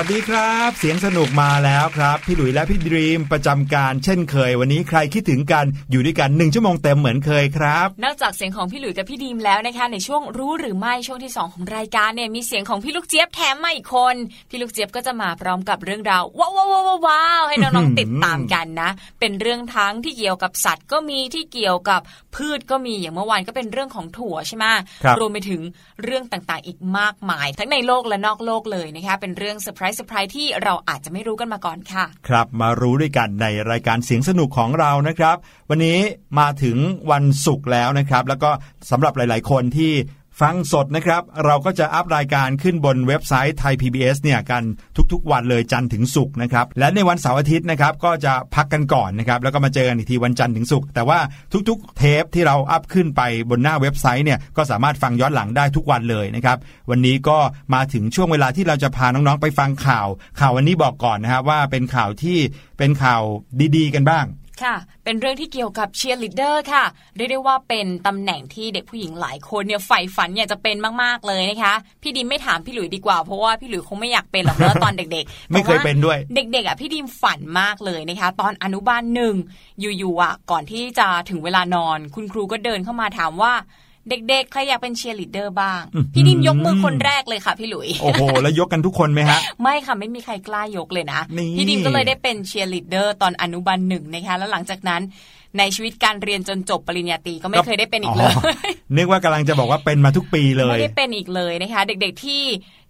วัสดีครับ เสียงสนุกมาแล้วครับ พี่หลุยและพี่ดรีมประจำการเช่นเคย วันนี้ใครคิดถึงกัน อยู่ด้วยกันหนึ่งชั่วโมงเต็มเหมือนเคยครับ นอกจากเสียงของพี่หลุยกับพี่ดีมแล้วนะคะ ในช่วงรู้หรือไม่ช่วงที่ 2 ของรายการเนี่ยมีเสียงของพี่ลูกเจี๊ยบแถมมาอีกคน พี่ลูกเจี๊ยบก็จะมาพร้อมกับเรื่องราวว้าวว้าวว้าวให้น้องๆติดตามกันนะ เป็นเรื่องทั้งที่เกี่ยวกับสัตว์ก็มีที่เกี่ยวกับพืชก็มีอย่างเมื่อวานก็เป็นเรื่องของถั่วใช่ไหมครับรวมไปถึงเรื่องต่างๆ อีกมากมาย ทั้งในโลกและนอกโลกเลยนะคะเป็นเรื่อง surprise surprise ที่เราอาจจะไม่รู้กันมาก่อนค่ะ ครับมารู้ด้วยกันในรายการเสียงสนุกของเรานะครับวันนี้มาถึงวันศุกร์แล้วนะครับ แล้วก็สำหรับหลาย ๆ คนที่ฟังสดนะครับ เราก็จะ up รายการขึ้นบนเว็บไซต์ไทย PBS เนี่ยกันทุกๆ วันเลยจันทร์ถึงศุกร์นะครับ และในวันเสาร์อาทิตย์นะครับก็จะพักกันก่อนนะครับ แล้วก็มาเจอกันอีกทีวันจันทร์ถึงศุกร์แต่ว่าทุกๆ เทปที่เรา up ขึ้นไปบนหน้าเว็บไซต์เนี่ยก็สามารถฟังย้อนหลังได้ทุกวันเลยนะครับ วันนี้ก็มาถึงช่วงเวลาที่เราจะพาน้องๆไปฟังข่าว ข่าววันนี้บอกก่อนนะครับว่าเป็นข่าวที่เป็นข่าวดี ๆ กันบ้าง ค่ะ เป็นเรื่องที่เกี่ยวกับเชียร์ลีดเดอร์ค่ะ เรียกได้ว่าเป็นตำแหน่งที่เด็กผู้หญิงหลายคนเนี่ยใฝ่ฝันอยากจะเป็นมาก ๆ เลยนะคะ พี่ดิมไม่ถามพี่หลุยดีกว่า เพราะว่าพี่หลุยคงไม่อยากเป็นหรอกเนอะตอนเด็กๆ ไม่เคยเป็นด้วย เด็ก ๆ อะพี่ดิมฝันมากเลยนะคะ ตอนอนุบาลหนึ่งอยู่ๆอะ ก่อนที่จะถึงเวลานอน คุณครูก็เดินเข้ามาถามว่า เด็กๆ ใครอยากเป็นเชียร์ลีดเดอร์บ้างอื้อหือพี่ดิมยกมือคนแรกเลยค่ะพี่หลุย โอ้โห แล้วยกกันทุกคนไหมฮะ ไม่ค่ะ ไม่มีใครกล้ายกเลยนะนี่พี่ดิมก็เลยได้เป็นเชียร์ลีดเดอร์ตอนอนุบาลหนึ่งนะคะ แล้วหลังจากนั้นในชีวิตการเรียนจนจบปริญญาตรีก็ไม่เคยได้เป็นอีกเลยนึกว่ากำลังจะบอกว่าเป็นมาทุกปีเลยไม่ได้เป็นอีกเลยนะคะ เด็กๆที่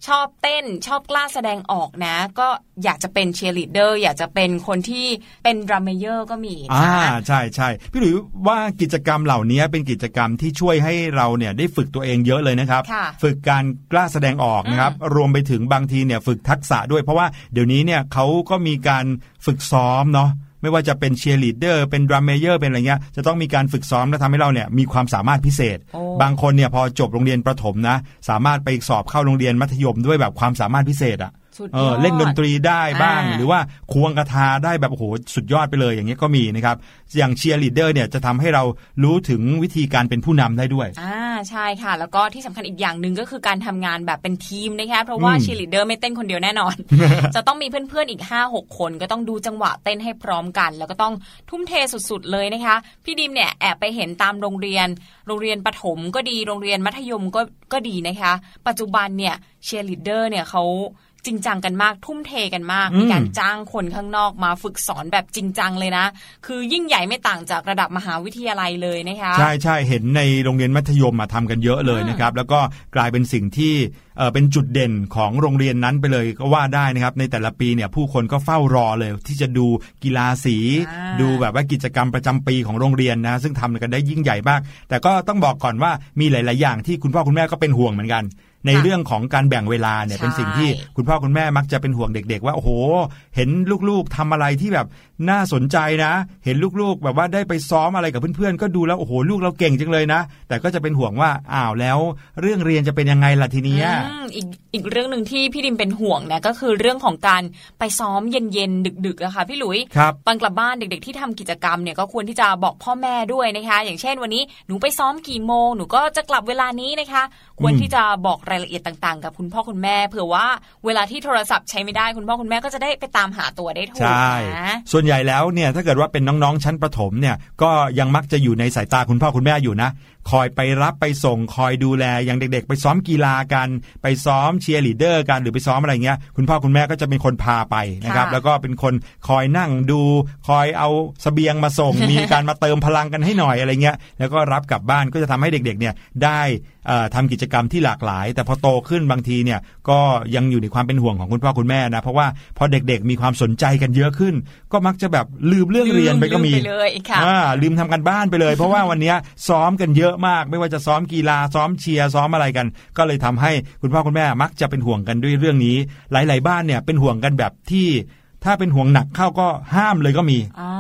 ชอบเต้นชอบกล้าแสดงออกนะ ก็อยากจะเป็นเชียร์ลีดเดอร์อยากจะเป็นคนที่เป็นดรัมเมเยอร์ก็มีอ่านะใช่ใช่พี่หลุยว่ากิจกรรมเหล่านี้เป็นกิจกรรมที่ช่วยให้เราเนี่ยได้ฝึกตัวเองเยอะเลยนะครับค่ะฝึกการกล้าแสดงออกนะครับ รวมไปถึงบางทีเนี่ยฝึกทักษะด้วย เพราะว่าเดี๋ยวนี้เนี่ยเขาก็มีการฝึกซ้อมเนาะ ไม่ว่าจะเป็นเชียร์ลีดเดอร์เป็นดรัมเมเยอร์เป็นอะไรเงี้ยจะต้องมีการฝึกซ้อมและทำให้เราเนี่ยมีความสามารถพิเศษโอ้บางคนเนี่ยพอจบโรงเรียนประถมนะ สามารถไปสอบเข้าโรงเรียนมัธยมด้วยแบบความสามารถพิเศษอะ เออสุดยอดเล่นดนตรีได้บ้าง อ่า หรือว่าควงกระทาได้แบบโอ้โหสุดยอดไปเลยอย่างเงี้ยก็มีนะครับอย่างเชียร์ลีดเดอร์เนี่ยจะทำให้เรารู้ถึงวิธีการเป็นผู้นำได้ด้วย อ่าใช่ค่ะ แล้วก็ที่สำคัญอีกอย่างหนึ่งก็คือการทำงานแบบเป็นทีมนะคะเพราะว่าอืมเชียร์ลีดเดอร์ไม่เต้นคนเดียวแน่นอน จะต้องมีเพื่อนๆอีก 5 6 คนก็ต้องดูจังหวะเต้นให้พร้อมกัน แล้วก็ต้องทุ่มเทสุดๆเลยนะคะ พี่ดิมเนี่ยแอบไปเห็นตามโรงเรียน โรงเรียนประถมก็ดีโรงเรียนมัธยมก็ก็ดีนะคะ ปัจจุบันเนี่ยเชียร์ลีดเดอร์เนี่ยเขา จริงจังกันมาก ทุ่มเทกันมากอืมมีการจ้างคนข้างนอกมาฝึกสอนแบบจริงจังเลยนะ คือยิ่งใหญ่ไม่ต่างจากระดับมหาวิทยาลัยเลยนะคะใช่ใช่เห็นในโรงเรียนมัธยมมาทำกันเยอะเลยนะครับ แล้วก็กลายเป็นสิ่งที่เอ่อเป็นจุดเด่นของโรงเรียนนั้นไปเลยก็ว่าได้นะครับ ในแต่ละปีเนี่ยผู้คนก็เฝ้ารอเลย ที่จะดูกีฬาสีอ่าดูแบบว่ากิจกรรมประจำปีของโรงเรียนนะ ซึ่งทำกันได้ยิ่งใหญ่มาก แต่ก็ต้องบอกก่อนว่ามีหลาย ๆ อย่างที่คุณพ่อคุณแม่ก็เป็นห่วงเหมือนกัน ในเรื่องของการแบ่งเวลาเนี่ยใช่เป็นสิ่งที่คุณพ่อคุณแม่มักจะเป็นห่วงเด็ก ๆ ว่าโอ้โห เห็นลูกๆทำอะไรที่แบบน่าสนใจนะ เห็นลูกๆ แบบว่าได้ไปซ้อมอะไรกับเพื่อนๆก็ดูแล้วโอ้โหลูกเราเก่งจังเลยนะ แต่ก็จะเป็นห่วงว่าอ้าวแล้ว เรื่องเรียนจะเป็นยังไงล่ะทีเนี้ยอืมอีกอีกเรื่องหนึ่งที่พี่ดิมเป็นห่วงนะก็คือเรื่องของการไปซ้อมเย็นๆดึกๆอะค่ะพี่หลุยครับตอนกลับบ้านเด็ก ๆ ที่ทำกิจกรรมเนี่ยก็ควรที่จะบอกพ่อแม่ด้วยนะคะ อย่างเช่นวันนี้หนูไปซ้อมกี่โมงหนูก็จะกลับเวลานี้นะคะ ควรที่จะบอกรายละเอียดต่างๆ กับคุณพ่อคุณแม่เผื่อว่าเวลาที่โทรศัพท์ใช้ไม่ได้คุณพ่อคุณแม่ก็จะได้ไปตามหาตัวได้ถูกใช่นะส่วนใหญ่แล้วเนี่ยถ้าเกิดว่าเป็นน้องๆชั้นประถมเนี่ยก็ยังมักจะอยู่ในสายตาคุณพ่อคุณแม่อยู่นะ คอยไปรับไปส่งคอยดูแลอย่างเด็ก ๆ ไปซ้อมกีฬากัน ไปซ้อมเชียร์ลีดเดอร์กันหรือไปซ้อมอะไรเงี้ยคุณพ่อคุณแม่ก็จะเป็นคนพาไปนะครับค่ะแล้วก็เป็นคนคอยนั่งดู คอยเอาเสบียงมาส่ง มีการมาเติมพลังกันให้หน่อยอะไรเงี้ยแล้วก็รับกลับบ้านก็จะทำให้เด็กๆเนี่ยได้เอ่อทำกิจกรรมที่หลากหลาย แต่พอโตขึ้นบางทีเนี่ยก็ยังอยู่ในความเป็นห่วงของคุณพ่อคุณแม่นะเพราะว่าพอเด็กๆมีความสนใจกันเยอะขึ้น ก็มักจะแบบลืมเรื่องเรียนไปก็มีลืมไปเลยค่ะอ่าลืมทำการบ้านไปเลย เพราะว่าวันเนี้ยซ้อมกันเยอะมาก ไม่ว่าจะซ้อมกีฬาซ้อมเชียร์ซ้อมอะไรกัน ก็เลยทำให้คุณพ่อคุณแม่มักจะเป็นห่วงกันด้วยเรื่องนี้ หลาย ๆ บ้านเนี่ยเป็นห่วงกันแบบที่ ถ้าเป็นห่วงหนักเข้าก็ห้ามเลยก็มีอ่า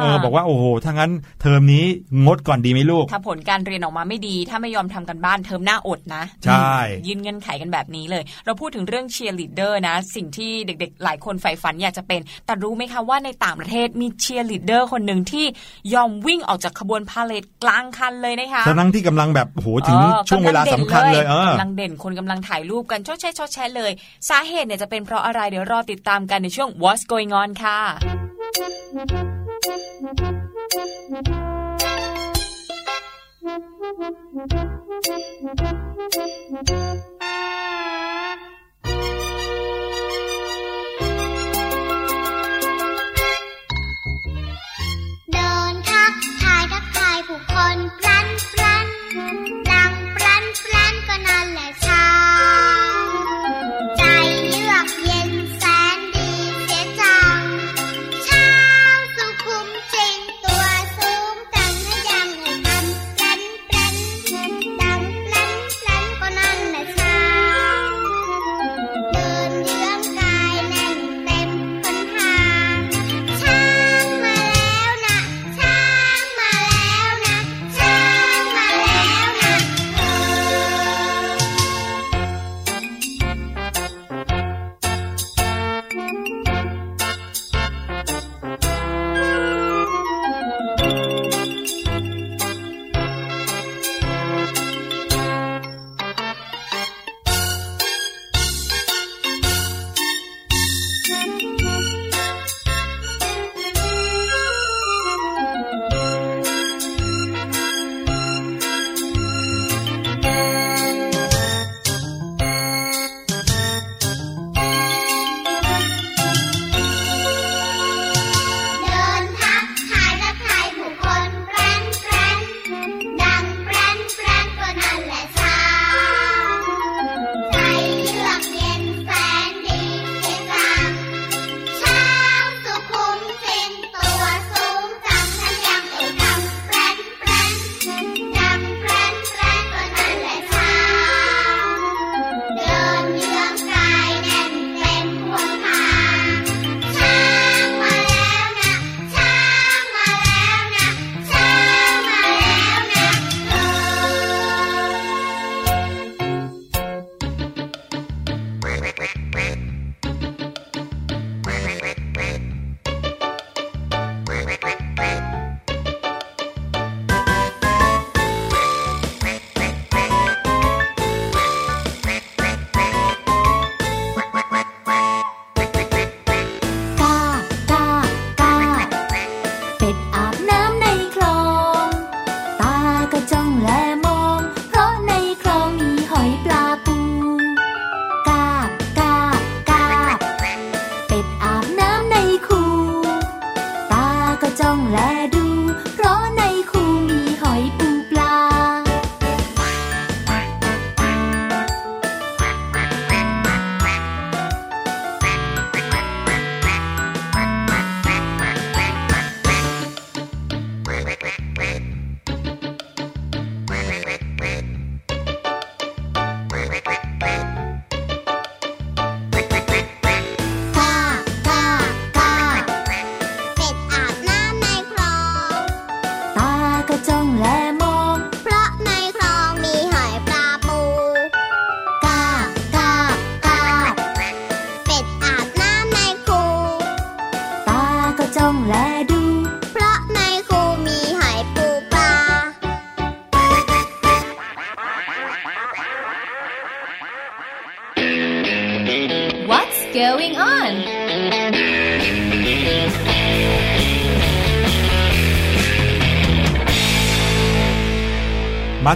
เออบอกว่าโอ้โหถ้างั้นเทอมนี้งดก่อนดีไหมลูก ถ้าผลการเรียนออกมาไม่ดี ถ้าไม่ยอมทำการบ้านเทอมหน้าอดนะ ใช่ ยื่นเงื่อนไขกันแบบนี้เลย เราพูดถึงเรื่องเชียร์ลีดเดอร์นะ สิ่งที่เด็กๆ หลายคนใฝ่ฝันอยากจะเป็น แต่รู้ไหมคะว่าในต่างประเทศมีเชียร์ลีดเดอร์คนหนึ่งที่ยอมวิ่งออกจากขบวนพาเลทกลางคันเลยนะคะทั้งที่กำลังแบบโอ้โหถึงออช่วงเวลาสำคัญเลยเออกำลังเด่นคนกำลังถ่ายรูปกันชดแชะชดแชะเลย สาเหตุเนี่ยจะเป็นเพราะอะไรเดี๋ยวรอติดตามกันในช่วง What's Going On ค่ะ เดินทักทายทักทายผู้คนพลันพลันดังพลันพลันก็นั่นแหละช้า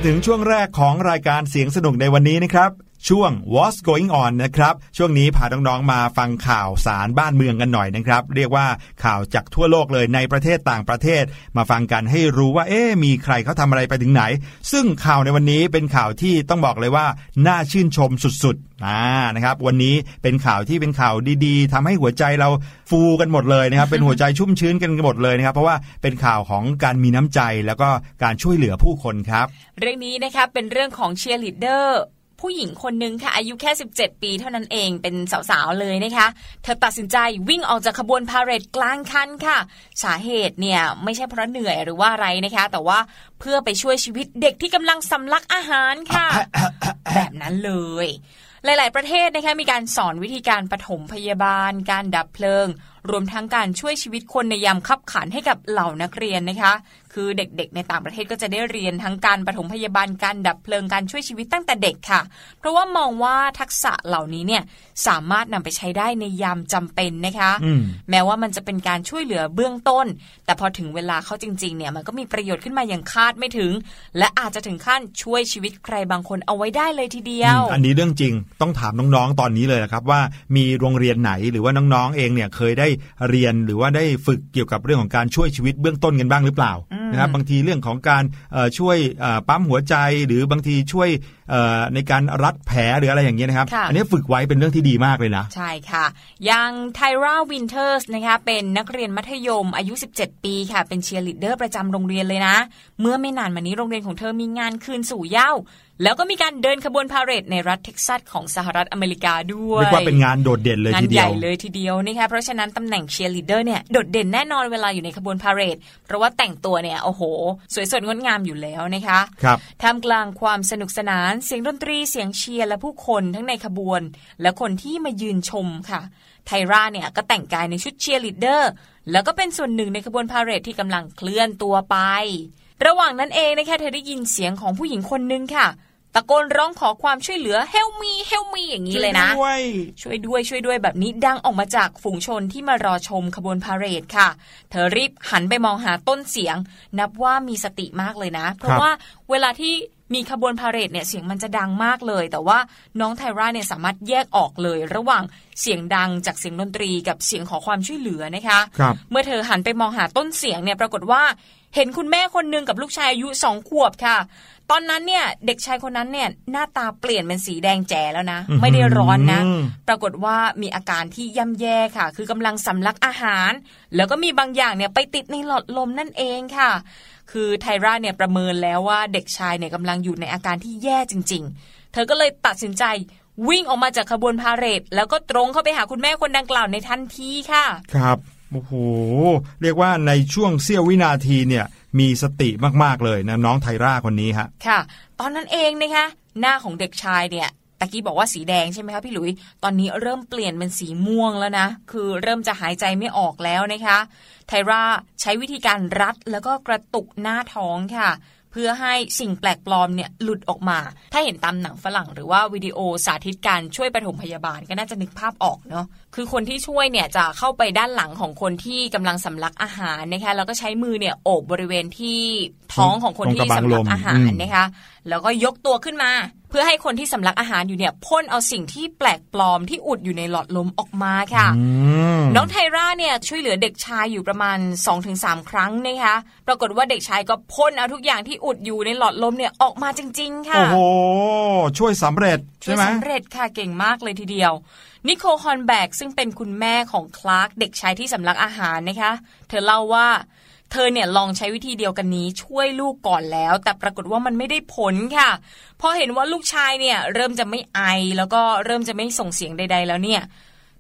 ถึงช่วงแรกของรายการเสียงสนุกในวันนี้นะครับ ช่วง What's Going On นะครับช่วงนี้พาน้องๆมาฟังข่าวสารบ้านเมืองกันหน่อยนะครับ เรียกว่าข่าวจากทั่วโลกเลยในประเทศต่างประเทศ มาฟังกันให้รู้ว่า เอ๊ะมีใครเขาทำอะไรไปถึงไหน ซึ่งข่าวในวันนี้เป็นข่าวที่ต้องบอกเลยว่า น่าชื่นชมสุดๆอ่านะครับ วันนี้เป็นข่าวที่เป็นข่าวดีๆทำให้หัวใจเราฟูกันหมดเลยนะครับ เป็นหัวใจชุ่มชื้นกันหมดเลยนะครับ เพราะว่าเป็นข่าวของการมีน้ำใจแล้วก็การช่วยเหลือผู้คนครับ เรื่องนี้นะคะเป็นเรื่องของเชียร์ลีดเดอร์ ผู้หญิงคนนึงค่ะอายุแค่ 17 ปีเท่านั้นเองเป็นสาวๆเลยนะคะ เธอตัดสินใจวิ่งออกจากขบวนพาเหรดกลางคันค่ะ สาเหตุเนี่ยไม่ใช่เพราะเหนื่อยหรือว่าอะไรนะคะ แต่ว่าเพื่อไปช่วยชีวิตเด็กที่กำลังสำลักอาหารค่ะ แบบนั้นเลยหลาย ๆ ประเทศนะคะมีการสอนวิธีการปฐมพยาบาล การดับเพลิง รวมทั้งการช่วยชีวิตคนในยามขับขันให้กับเหล่านักเรียนนะคะ คือเด็กๆ ในต่างประเทศก็จะได้เรียนทั้งการปฐมพยาบาลการดับเพลิงการช่วยชีวิตตั้งแต่เด็กค่ะ เพราะว่ามองว่าทักษะเหล่านี้เนี่ยสามารถนำไปใช้ได้ในยามจำเป็นนะคะอืมแม้ว่ามันจะเป็นการช่วยเหลือเบื้องต้น แต่พอถึงเวลาเข้าจริงๆเนี่ยมันก็มีประโยชน์ขึ้นมาอย่างคาดไม่ถึง และอาจจะถึงขั้นช่วยชีวิตใครบางคนเอาไว้ได้เลยทีเดียวอืมอันนี้เรื่องจริงต้องถามน้องๆตอนนี้เลยนะครับว่ามีโรงเรียนไหนหรือว่าน้องๆเองเนี่ยเคยได้เรียนหรือว่าได้ฝึกเกี่ยวกับเรื่องของการช่วยชีวิตเบื้องต้นกันบ้างหรือเปล่า นะครับบางทีเรื่องของการเอ่อช่วยเอ่อปั๊มหัวใจหรือบางทีช่วยเอ่อในการรัดแผลหรืออะไรอย่างเงี้ยนะครับค่ะอันนี้ฝึกไว้เป็นเรื่องที่ดีมากเลยนะ ใช่ค่ะอย่างไทราวินเทอร์สนะคะเป็นนักเรียนมัธยมอายุ 17 ปีค่ะ เป็นเชียร์ลีดเดอร์ประจำโรงเรียนเลยนะ เมื่อไม่นานมานี้โรงเรียนของเธอมีงานคืนสู่เหย้าแล้วก็มีการเดินขบวนพาเหรดในรัฐเท็กซัสของสหรัฐอเมริกาด้วยเรียกว่าเป็นงานโดดเด่นเลยงานทีเดีใหยญ่วเลยทีเดียวนะคะเพราะฉะนั้นตำแหน่งเชียร์ลีดเดอร์เนี่ยโดดเด่นแน่นอนเวลาอยู่ในขบวนพาเหรด เพราะว่าแต่งตัวเนี่ยโอ้โห สวยสดงดงามอยู่แล้วนะคะครับท่ามกลางความสนุกสนานเสียงดนตรีเสียงเชียร์และผู้คนทั้งในขบวน และคนที่มายืนชมค่ะ ไทร่าเนี่ยก็แต่งกายในชุดเชียร์ลีดเดอร์ แล้วก็เป็นส่วนหนึ่งในขบวนพาเหรดที่กำลังเคลื่อนตัวไป ระหว่างนั้นเองนะคะเธอได้ยินเสียงของผู้หญิงคนนึงค่ะตะโกนร้องขอความช่วยเหลือ help me help me อย่างนี้เลยนะด้วยช่วยด้วยช่วยด้วยแบบนี้ดังออกมาจากฝูงชนที่มารอชมขบวนพาเหรดค่ะ เธอรีบหันไปมองหาต้นเสียง นับว่ามีสติมากเลยนะ เพราะว่าเวลาที่ มีขบวนพาเหรดเนี่ยเสียงมันจะดังมากเลย แต่ว่าน้องไทราเนี่ยสามารถแยกออกเลย ระหว่างเสียงดังจากเสียงดนตรีกับเสียงขอความช่วยเหลือนะคะครับเมื่อเธอหันไปมองหาต้นเสียงเนี่ยปรากฏว่าเห็นคุณแม่คนหนึ่งกับลูกชายอายุสองขวบค่ะ ตอนนั้นเนี่ยเด็กชายคนนั้นเนี่ยหน้าตาเปลี่ยนเป็นสีแดงแจ๋แล้วนะอื้อหือไม่ได้ร้อนนะ ปรากฏว่ามีอาการที่ย่ำแย่ค่ะ คือกำลังสำลักอาหาร แล้วก็มีบางอย่างเนี่ยไปติดในหลอดลมนั่นเองค่ะ คือไทราเนี่ยประเมินแล้วว่าเด็กชายเนี่ยกำลังอยู่ในอาการที่แย่จริง ๆ เธอก็เลยตัดสินใจวิ่งออกมาจากขบวนพาเหรดแล้วก็ตรงเข้าไปหาคุณแม่คนดังกล่าวในทันทีค่ะ ครับโอ้โหเรียกว่าในช่วงเสี้ยววินาทีเนี่ยมีสติมากๆเลยนะน้องไทราคนนี้ฮะค่ะ ตอนนั้นเองนะคะหน้าของเด็กชายเนี่ย ตะกี้บอกว่าสีแดงใช่ไหมคะพี่หลุย ตอนนี้เริ่มเปลี่ยนเป็นสีม่วงแล้วนะ คือเริ่มจะหายใจไม่ออกแล้วนะคะ ไทราใช้วิธีการรัดแล้วก็กระตุกหน้าท้องค่ะ เพื่อให้สิ่งแปลกปลอมเนี่ยหลุดออกมา ถ้าเห็นตามหนังฝรั่งหรือว่าวิดีโอสาธิตการช่วยปฐมพยาบาลก็น่าจะนึกภาพออกเนาะ คือคนที่ช่วยเนี่ยจะเข้าไปด้านหลังของคนที่กำลังสำลักอาหารนะคะแล้วก็ใช้มือเนี่ยโอบบริเวณที่ท้องของคนที่ตรงกระบังสำลักลมอาหารอืมนะคะแล้วก็ยกตัวขึ้นมา เพื่อให้คนที่สำลักอาหารอยู่เนี่ยพ่นเอาสิ่งที่แปลกปลอมที่อุดอยู่ในหลอดลมออกมาค่ะอืมน้องไทราเนี่ยช่วยเหลือเด็กชายอยู่ประมาณ 2-3 ครั้งนะคะปรากฏว่าเด็กชายก็พ่นเอาทุกอย่างที่อุดอยู่ในหลอดลมเนี่ยออกมาจริง ๆ ค่ะโอ้โหช่วยสำเร็จช่ใช่วยไหมสำเร็จค่ะเก่งมากเลยทีเดียว นิโคลฮอนแบกซึ่งเป็นคุณแม่ของคลาร์กเด็กชายที่สำลักอาหารนะคะ เธอเล่าว่าเธอเนี่ยลองใช้วิธีเดียวกันนี้ช่วยลูกก่อนแล้ว แต่ปรากฏว่ามันไม่ได้ผลค่ะพอเห็นว่าลูกชายเนี่ยเริ่มจะไม่ไอแล้วก็เริ่มจะไม่ส่งเสียงใด ๆ แล้วเนี่ย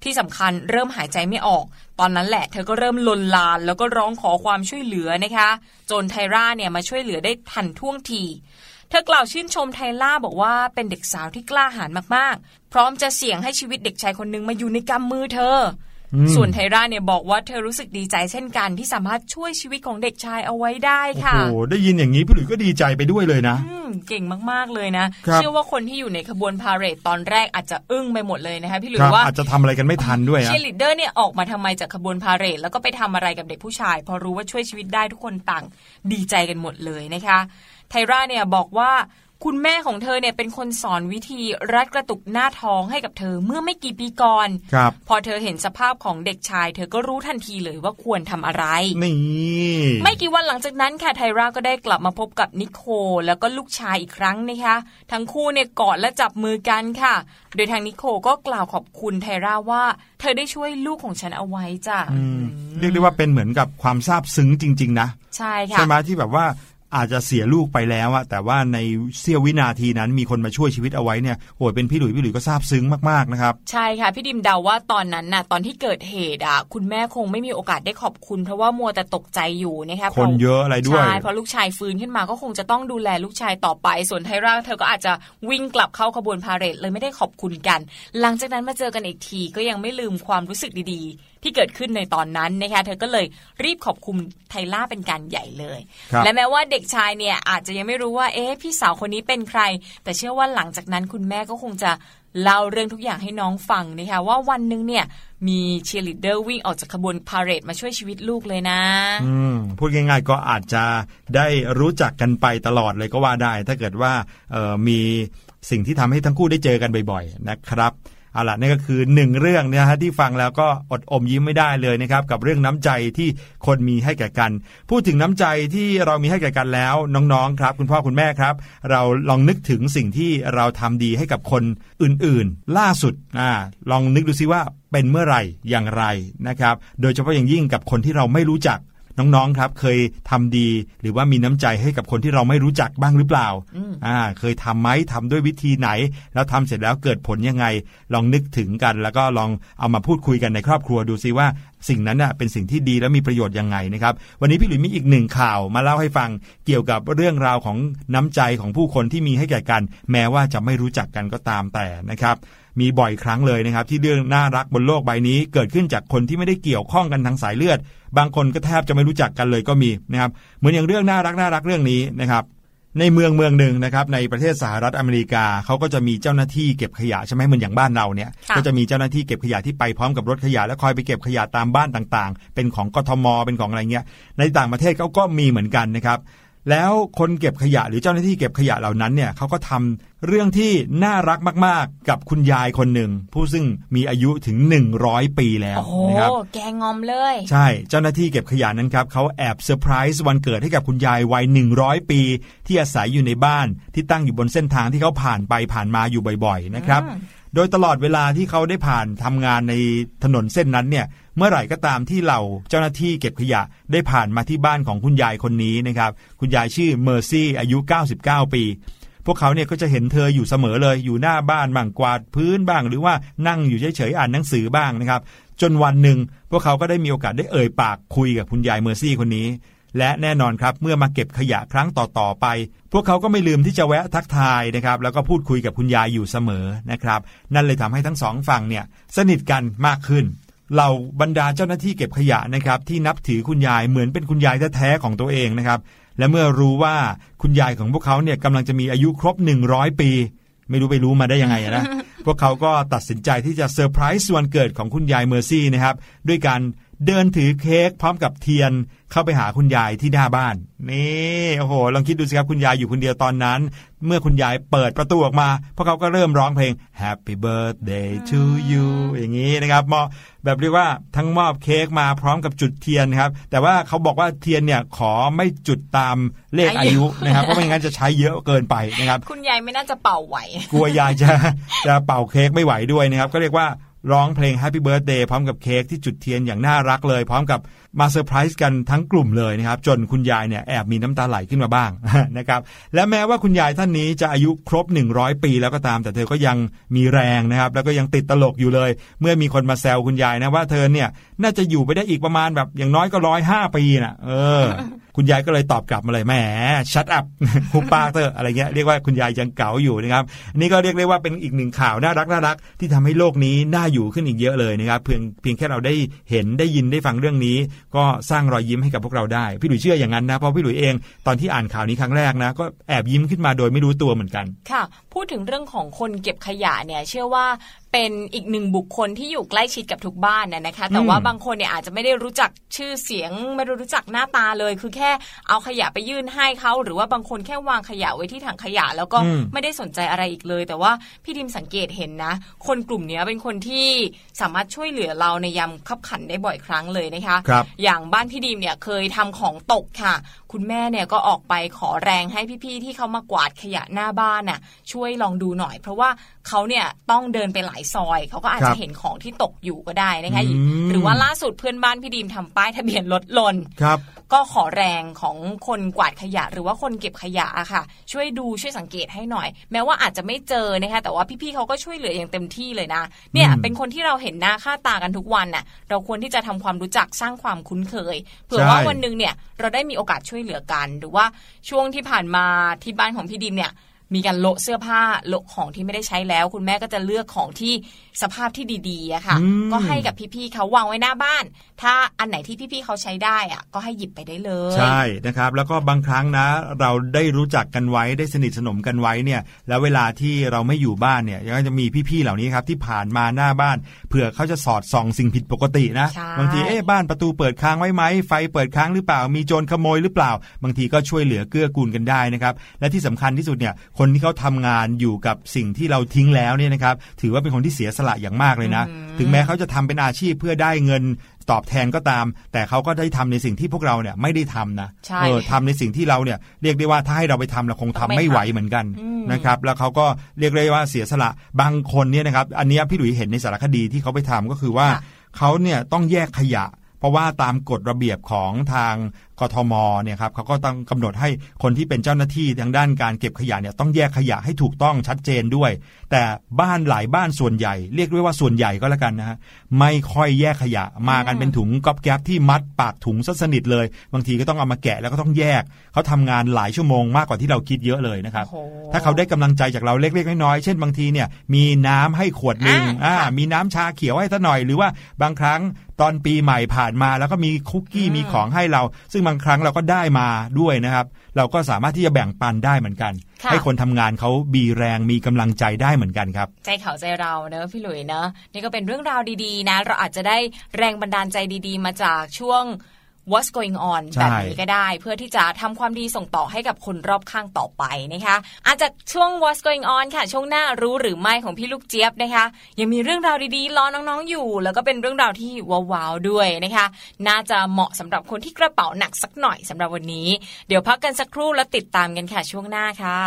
ที่สำคัญเริ่มหายใจไม่ออก ตอนนั้นแหละเธอก็เริ่มลนลานแล้วก็ร้องขอความช่วยเหลือนะคะ จนไทราเนี่ยมาช่วยเหลือได้ทันท่วงที เธอกล่าวชื่นชมไทร่าบอกว่าเป็นเด็กสาวที่กล้าหาญมากๆ พร้อมจะเสี่ยงให้ชีวิตเด็กชายคนหนึ่งมาอยู่ในกำมือเธออมส่วนไทร่าเนี่ยบอกว่าเธอรู้สึกดีใจเช่นกันที่สามารถช่วยชีวิตของเด็กชายเอาไว้ได้โอ้ค่ะโห ได้ยินอย่างนี้พี่หลุยส์ก็ดีใจไปด้วยเลยนะอืมเก่งมากๆเลยนะครับเชื่อว่าคนที่อยู่ในขบวนพาเหรดตอนแรกอาจจะอึ้งไปหมดเลยนะคะพี่หลุครับว่าอาจจะทำอะไรกันไม่ทันด้วยเชีอะยร์ลีดเดอร์เนี่ยออกมาทำไมจากขบวนพาเหรดแล้วก็ไปทำอะไรกับเด็กผู้ชาย พอรู้ว่าช่วยชีวิตได้ทุกคนต่าง ดีใจกันหมดเลยนะคะไทราเนี่ยบอกว่า คุณแม่ของเธอเนี่ยเป็นคนสอนวิธีรัดกระตุกหน้าท้องให้กับเธอเมื่อไม่กี่ปีก่อนครับ พอเธอเห็นสภาพของเด็กชาย เธอก็รู้ทันทีเลยว่าควรทำอะไร นี่ ไม่กี่วันหลังจากนั้นค่ะไทราก็ได้กลับมาพบกับนิโคลแล้วก็ลูกชายอีกครั้งนะคะ ทั้งคู่เนี่ยกอดและจับมือกันค่ะ โดยทางนิโคลก็กล่าวขอบคุณไทราว่า เธอได้ช่วยลูกของฉันเอาไว้จ้ะอืมเรียกได้ว่าเป็นเหมือนกับความซาบซึ้งจริง ๆ นะ ใช่ค่ะใช่ไหมที่แบบว่า อาจจะเสียลูกไปแล้วอะแต่ว่าในเสี้ยววินาทีนั้นมีคนมาช่วยชีวิตเอาไว้เนี่ยโอ้ยเป็นพี่หลุยพี่หลุยก็ซาบซึ้งมากๆนะครับ ใช่ค่ะ พี่ดิมเดาว่าตอนนั้นน่ะตอนที่เกิดเหตุอะคุณแม่คงไม่มีโอกาสได้ขอบคุณ เพราะว่ามัวแต่ตกใจอยู่นะคะคนเยอะอะไรด้วยใช่เพราะลูกชายฟื้นขึ้นมาก็คงจะต้องดูแลลูกชายต่อไป ส่วนไทร่าเธอก็อาจจะวิ่งกลับเข้าขบวนพาเหรดเลยไม่ได้ขอบคุณกัน หลังจากนั้นมาเจอกันอีกทีก็ยังไม่ลืมความรู้สึกดีๆ ที่เกิดขึ้นในตอนนั้นนะคะเธอก็เลยรีบขอบคุณไทร่าเป็นการใหญ่เลยครับและแม้ว่าเด็กชายเนี่ยอาจจะยังไม่รู้ว่าเอ๊ะพี่สาวคนนี้เป็นใคร แต่เชื่อว่าหลังจากนั้นคุณแม่ก็คงจะเล่าเรื่องทุกอย่างให้น้องฟังนะคะว่าวันหนึ่งเนี่ยมีเชียร์ลีดเดอร์วิ่งออกจากขบวนพาเหรดมาช่วยชีวิตลูกเลยนะ อืมพูดง่ายๆก็อาจจะได้รู้จักกันไปตลอดเลยก็ว่าได้ ถ้าเกิดว่าเอ่อมีสิ่งที่ทำให้ทั้งคู่ได้เจอกันบ่อยๆนะครับ เอาล่ะนี่ก็คือหนึ่งเรื่องนะฮะที่ฟังแล้วก็อดอมยิ้มไม่ได้เลยนะครับกับเรื่องน้ำใจที่คนมีให้แก่กัน พูดถึงน้ำใจที่เรามีให้แก่กันแล้วน้องๆครับ คุณพ่อคุณแม่ครับ เราลองนึกถึงสิ่งที่เราทำดีให้กับคนอื่นๆ ล่าสุดอ่าลองนึกดูซิว่าเป็นเมื่อไหร่อย่างไรนะครับ โดยเฉพาะอย่างยิ่งกับคนที่เราไม่รู้จัก น้องๆครับ เคยทำดี หรือว่ามีน้ำใจให้กับคนที่เราไม่รู้จักบ้างหรือเปล่าอืมอ่า เคยทำไหมทำด้วยวิธีไหน แล้วทำเสร็จแล้วเกิดผลยังไง ลองนึกถึงกัน แล้วก็ลองเอามาพูดคุยกันในครอบครัวดูซิว่าสิ่งนั้นน่ะเป็นสิ่งที่ดีและมีประโยชน์ยังไงนะครับวันนี้พี่หลุยมีอีกหนึ่งข่าวมาเล่าให้ฟังเกี่ยวกับเรื่องราวของน้ำใจของผู้คนที่มีให้แก่กัน แม้ว่าจะไม่รู้จักกันก็ตามแต่นะครับ มีบ่อยครั้งเลยนะครับ ที่เรื่องน่ารักบนโลกใบนี้ เกิดขึ้นจากคนที่ไม่ได้เกี่ยวข้องกันทางสายเลือด บางคนก็แทบจะไม่รู้จักกันเลยก็มีนะครับเหมือนอย่างเรื่องน่ารักน่ารักเรื่องนี้นะครับในเมืองเมืองหนึ่งนะครับในประเทศสหรัฐอเมริกาเขาก็จะมีเจ้าหน้าที่เก็บขยะใช่ไหมเหมือนอย่างบ้านเราเนี่ยค่ะก็จะมีเจ้าหน้าที่เก็บขยะที่ไปพร้อมกับรถขยะ แล้วคอยไปเก็บขยะตามบ้านต่างๆ เป็นของกทมเป็นของอะไรเงี้ยในต่างประเทศเขาก็มีเหมือนกันนะครับ แล้วคนเก็บขยะหรือเจ้าหน้าที่เก็บขยะเหล่านั้นเนี่ยเขาก็ทำเรื่องที่น่ารักมาก ๆ กับคุณยายคนหนึ่ง ผู้ซึ่งมีอายุถึง 100 ปีแล้วโอ้โหนะครับแก่งอมเลย ใช่เจ้าหน้าที่เก็บขยะนั้นครับเขาแอบเซอร์ไพรส์วันเกิดให้กับคุณยายวัย 100 ปี ที่อาศัยอยู่ในบ้านที่ตั้งอยู่บนเส้นทางที่เขาผ่านไปผ่านมาอยู่บ่อย ๆ นะครับอืมโดยตลอดเวลาที่เขาได้ผ่านทำงานในถนนเส้นนั้นเนี่ย เมื่อไหร่ก็ตามที่เหล่าเจ้าหน้าที่เก็บขยะได้ผ่านมาที่บ้านของคุณยายคนนี้นะครับ คุณยายชื่อเมอร์ซี่อายุ 99 ปี พวกเขาเนี่ยก็จะเห็นเธออยู่เสมอเลยอยู่หน้าบ้านบ้างกวาดพื้นบ้าง หรือว่านั่งอยู่เฉยๆอ่านหนังสือบ้างนะครับ จนวันหนึ่งพวกเขาก็ได้มีโอกาสได้เอ่ยปากคุยกับคุณยายเมอร์ซี่คนนี้และแน่นอนครับเมื่อมาเก็บขยะครั้งต่อๆไป พวกเขาก็ไม่ลืมที่จะแวะทักทายนะครับ แล้วก็พูดคุยกับคุณยายอยู่เสมอนะครับ นั่นเลยทำให้ทั้งสองฝั่งเนี่ยสนิทกันมากขึ้น เหล่าบรรดาเจ้าหน้าที่เก็บขยะนะครับ ที่นับถือคุณยายเหมือนเป็นคุณยายแท้ๆของตัวเองนะครับ และเมื่อรู้ว่าคุณยายของพวกเขาเนี่ยกำลังจะมีอายุครบ 100 ปี ไม่รู้ไปรู้มาได้ยังไงอะนะ พวกเขาก็ตัดสินใจที่จะเซอร์ไพรส์วันเกิดของคุณยายเมอร์ซี่นะครับ ด้วยการ เดินถือเค้กพร้อมกับเทียนเข้าไปหาคุณยายที่หน้าบ้าน นี่โอ้โหลองคิดดูสิครับคุณยายอยู่คนเดียวตอนนั้น เมื่อคุณยายเปิดประตูออกมาพวกเขาก็เริ่มร้องเพลง Happy Birthday to you อย่างนี้นะครับมอบแบบเรียกว่าทั้งมอบเค้กมาพร้อมกับจุดเทียนนะครับ แต่ว่าเขาบอกว่าเทียนเนี่ยขอไม่จุดตามเลขอาอายุยุนะครับเพราะไม่งั้นจะใช้เยอะเกินไปนะครับ คุณยายไม่น่าจะเป่าไหว กลัวยายจะจะเป่าเค้กไม่ไหวด้วยนะครับ ก็เรียกว่า ร้องเพลง Happy Birthday พร้อมกับเค้กที่จุดเทียนอย่างน่ารักเลย พร้อมกับ มาเซอร์ไพรส์กันทั้งกลุ่มเลยนะครับ จนคุณยายเนี่ยแอบมีน้ำตาไหลขึ้นมาบ้างนะครับและแม้ว่าคุณยายท่านนี้จะอายุครบ 100 ปี แล้วก็ตามแต่เธอก็ยังมีแรงนะครับ แล้วก็ยังติดตลกอยู่เลย เมื่อมีคนมาแซวคุณยายนะว่าเธอเนี่ยน่าจะอยู่ไปได้อีกประมาณแบบอย่างน้อยก็ร้อยห้าปีน่ะ เออ คุณยายก็เลยตอบกลับมาเลยแหมชัดอัพหุบปากเถอะอะไรเงี้ยเรียกว่าคุณยายยังเก๋าอยู่นะครับอันนี่ก็เรียกได้ว่าเป็นอีกหนึ่งข่าวน่ารักน่ารักที่ทำให้โลกนี้น่าอยู่ขึ้นอีกเยอะเลยนะครับเพียงเพียงแค่เราได้เห็นได้ยินได้ฟังเรื่องนี้ก็สร้างรอยยิ้มให้กับพวกเราได้พี่หลุยเชื่ออย่างนั้นนะเพราะพี่หลุยเองตอนที่อ่านข่าวนี้ครั้งแรกนะ ก็แอบยิ้มขึ้นมาโดยไม่รู้ตัวเหมือนกัน ค่ะ พูดถึงเรื่องของคนเก็บขยะเนี่ย เชื่อว่า เป็นอีกหนึ่งบุคคลที่อยู่ใกล้ชิดกับทุกบ้านนะนะคะ แต่ว่าอืมบางคนเนี่ยอาจจะไม่ได้รู้จักชื่อเสียง ไม่ได้รู้จักหน้าตาเลย คือแค่เอาขยะไปยื่นให้เขาหรือว่าบางคนแค่วางขยะไว้ที่ถังขยะ แล้วก็อืมไม่ได้สนใจอะไรอีกเลย แต่ว่าพี่ดิมสังเกตเห็นนะ คนกลุ่มเนี้ยเป็นคนที่สามารถช่วยเหลือเราในยามขับขันได้บ่อยครั้งเลยนะคะครับอย่างบ้านพี่ดีมเนี่ยเคยทำของตกค่ะ คุณแม่เนี่ยก็ออกไปขอแรงให้พี่ๆที่เขามากวาดขยะหน้าบ้านน่ะช่วยลองดูหน่อย เพราะว่าเขาเนี่ยต้องเดินไปหลายซอย เขาก็อาจครัจะบเห็นของที่ตกอยู่ก็ได้นะคะอืมหรือว่าล่าสุดเพื่อนบ้านพี่ดีมทำป้ายทะเบียนรถหล่นครับ ก็ขอแรงของคนกวาดขยะ หรือว่าคนเก็บขยะอะค่ะ ช่วยดูช่วยสังเกตให้หน่อย แม้ว่าอาจจะไม่เจอนะคะแต่ว่าพี่ๆเขาก็ช่วยเหลืออย่างเต็มที่เลยนะเนี่ยอืมเป็นคนที่เราเห็นหน้าค่าตากันทุกวันน่ะ เราควรที่จะทำความรู้จักสร้างความคุ้นเคยเผื่อว่าใช่วันหนึ่งเนี่ยเราได้มีโอกาสช่วยเหลือกัน หรือว่าช่วงที่ผ่านมาที่บ้านของพี่ดิมเนี่ย มีการโละเสื้อผ้าโละของที่ไม่ได้ใช้แล้ว คุณแม่ก็จะเลือกของที่สภาพที่ดีๆอะค่ะอืมก็ให้กับพี่ๆเขาวางไว้หน้าบ้าน ถ้าอันไหนที่พี่ๆเขาใช้ได้อะก็ให้หยิบไปได้เลยใช่นะครับ แล้วก็บางครั้งนะ เราได้รู้จักกันไว้ได้สนิทสนมกันไว้เนี่ย แล้วเวลาที่เราไม่อยู่บ้านเนี่ยก็จะมีพี่ๆเหล่านี้ครับที่ผ่านมาหน้าบ้านเผื่อเขาจะสอดส่องสิ่งผิดปกตินะใช่บางทีเอ๊ะบ้านประตูเปิดค้างไว้ไหมไฟเปิดค้างหรือเปล่ามีโจรขโมยหรือเปล่า บางทีก็ช่วยเหลือเกื้อกูลกันได้นะครับและที่สำคัญที่สุดเนี่ยคนที่เขาทำงานอยู่กับสิ่งที่เราทิ้งแล้วเนี่ยนะครับ ถือว่าเป็นคนที่เสียสละอย่างมากเลยนะ ถึงแม้เขาจะทำเป็นอาชีพเพื่อได้เงินตอบแทนก็ตาม แต่เขาก็ได้ทำในสิ่งที่พวกเราเนี่ยไม่ได้ทำนะใช่เออทำในสิ่งที่เราเนี่ยเรียกได้ว่าถ้าให้เราไปทำเราคงทำต้องไม่ไม่ไหวทำเหมือนกันอืมนะครับ แล้วเขาก็เรียกได้ว่าเสียสละบางคนเนี่ยนะครับ อันเนี้ยพี่หลุยเห็นในสารคดีที่เขาไปทำก็คือว่าค่ะเขาเนี่ยต้องแยกขยะ เพราะว่าตามกฎระเบียบของทาง กทมเนี่ยครับเขาก็ต้องกำหนดให้คนที่เป็นเจ้าหน้าที่ทางด้านการเก็บขยะเนี่ยต้องแยกขยะให้ถูกต้องชัดเจนด้วย แต่บ้านหลายบ้านส่วนใหญ่ เรียกได้ว่าส่วนใหญ่ก็แล้วกันนะฮะไม่ค่อยแยกขยะมากันเป็นถุงก๊อบแก๊บที่มัดปากถุงซะสนิทเลย บางทีก็ต้องเอามาแกะแล้วก็ต้องแยกเขาทำงานหลายชั่วโมงมากกว่าที่เราคิดเยอะเลยนะครับโอ้โหถ้าเขาได้กำลังใจจากเราเล็กๆน้อยๆเช่นบางทีเนี่ยมีน้ำให้ขวดหนึ่งอ่าอ่ามีน้ำชาเขียวให้ซะหน่อยหรือว่าบางครั้งตอนปีใหม่ผ่านมาแล้วก็มีคุกกี้อืมมีของให้เรา ซึ่งบางครั้งเราก็ได้มาด้วยนะครับ เราก็สามารถที่จะแบ่งปันได้เหมือนกันค่ะให้คนทำงานเขาบีแรงมีกำลังใจได้เหมือนกันครับ ใจเขาใจเราเนอะพี่หลุยเนอะนี่ก็เป็นเรื่องราวดีๆ นะ เราอาจจะได้แรงบันดาลใจดี ๆ มาจากช่วง what's going on ใช่แบบนี้ก็ได้ เพื่อที่จะทำความดีส่งต่อให้กับคนรอบข้างต่อไปนะคะอาจจากช่วง what's going on ค่ะ ช่วงหน้ารู้หรือไม่ของพี่ลูกเจี๊ยบนะคะ ยังมีเรื่องราวดีๆรอน้องๆอยู่ แล้วก็เป็นเรื่องราวที่ว้าวๆด้วยนะคะ น่าจะเหมาะสำหรับคนที่กระเป๋าหนักสักหน่อยสำหรับวันนี้ เดี๋ยวพักกันสักครู่แล้วติดตามกันค่ะช่วงหน้าค่ะ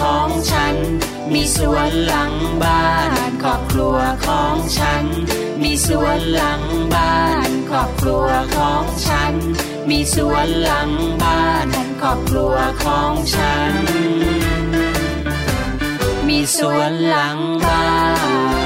ของฉัน มีสวนหลังบ้านครอบครัวของฉัน มีสวนหลังบ้านครอบครัวของฉัน มีสวนหลังบ้านครอบครัวของฉัน มีสวนหลังบ้าน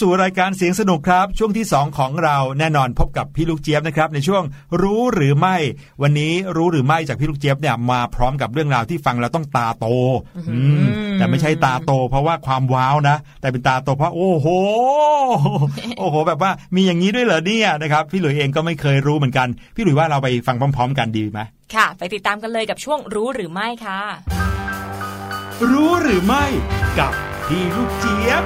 สู่รายการเสียงสนุกครับ ช่วงที่ 2 ของเราแน่นอนพบกับพี่ลูกเจี๊ยบนะครับ ในช่วงรู้หรือไม่ วันนี้รู้หรือไม่จากพี่ลูกเจี๊ยบเนี่ยมาพร้อมกับเรื่องราวที่ฟังแล้วต้องตาโต อืมแต่ไม่ใช่ตาโต เพราะว่าความว้าวนะ แต่เป็นตาโตเพราะโอ้โห โอ้โห แบบว่ามีอย่างนี้ด้วยเหรอเนี่ยนะครับ พี่หลุยเองก็ไม่เคยรู้เหมือนกัน พี่หลุยว่าเราไปฟังพร้อม ๆ กันดีไหมค่ะ ไปติดตามกันเลยกับช่วงรู้หรือไม่ค่ะ รู้หรือไม่กับพี่ลูกเจี๊ยบ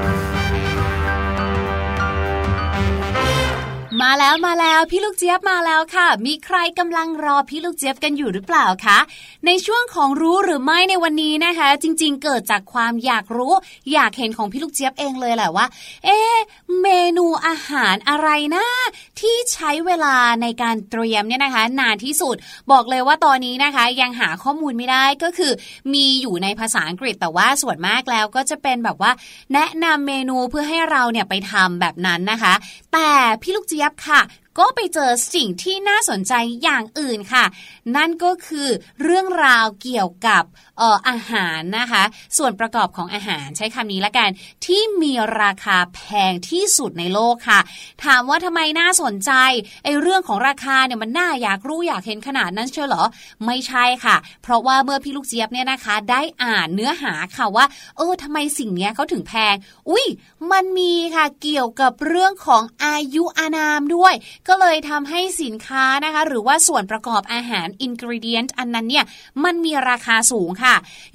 มาแล้วมาแล้วพี่ลูกเจี๊ยบมาแล้วค่ะ มีใครกำลังรอพี่ลูกเจี๊ยบกันอยู่หรือเปล่าคะในช่วงของรู้หรือไม่ในวันนี้นะคะ จริง ๆ เกิดจากความอยากรู้ อยากเห็นของพี่ลูกเจี๊ยบเองเลยแหละว่า เอ๊เมนูอาหารอะไรนะที่ใช้เวลาในการเตรียมเนี่ยนะคะ นานที่สุด บอกเลยว่าตอนนี้นะคะ ยังหาข้อมูลไม่ได้ก็คือ มีอยู่ในภาษาอังกฤษแต่ว่าส่วนมากแล้วก็จะเป็นแบบว่า แนะนำเมนูเพื่อให้เราเนี่ยไปทำแบบนั้นนะคะ แต่พี่ลูกเจี๊ยบค่ะ ก็ไปเจอสิ่งที่น่าสนใจอย่างอื่นค่ะ นั่นก็คือเรื่องราวเกี่ยวกับอ่ออาหารนะคะ ส่วนประกอบของอาหารใช้คำนี้ละกัน ที่มีราคาแพงที่สุดในโลกค่ะ ถามว่าทำไมน่าสนใจไอ้เรื่องของราคาเนี่ยมันน่าอยากรู้อยากเห็นขนาดนั้นเชียวเหรอ ไม่ใช่ค่ะ เพราะว่าเมื่อพี่ลูกเจี๊ยบเนี่ยนะคะ ได้อ่านเนื้อหาค่ะว่า เออทำไมสิ่งเนี้ยเขาถึงแพง อุ้ยมันมีค่ะเกี่ยวกับเรื่องของอายุอานามด้วย ก็เลยทำให้สินค้านะคะ หรือว่าส่วนประกอบอาหารอินกริเดียนอันนั้นเนี่ยมันมีราคาสูงค่ะ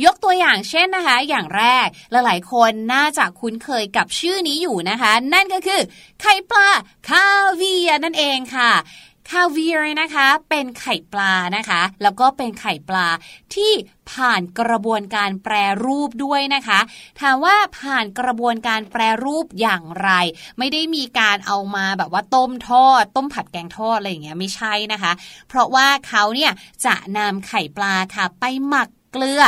ยกตัวอย่างเช่นนะคะ อย่างแรกหลายๆคนน่าจะคุ้นเคยกับชื่อนี้อยู่นะคะ นั่นก็คือ ไข่ปลาคาเวียนั่นเองค่ะคาเวียร์นะคะเป็นไข่ปลานะคะ แล้วก็เป็นไข่ปลาที่ผ่านกระบวนการแปรรูปด้วยนะคะ ถามว่าผ่านกระบวนการแปรรูปอย่างไร ไม่ได้มีการเอามาแบบว่าต้มทอด ต้มผัดแกงทอดอะไรอย่างเงี้ยไม่ใช่นะคะ เพราะว่าเขาเนี่ยจะนำไข่ปลาค่ะไปหมัก เกลือ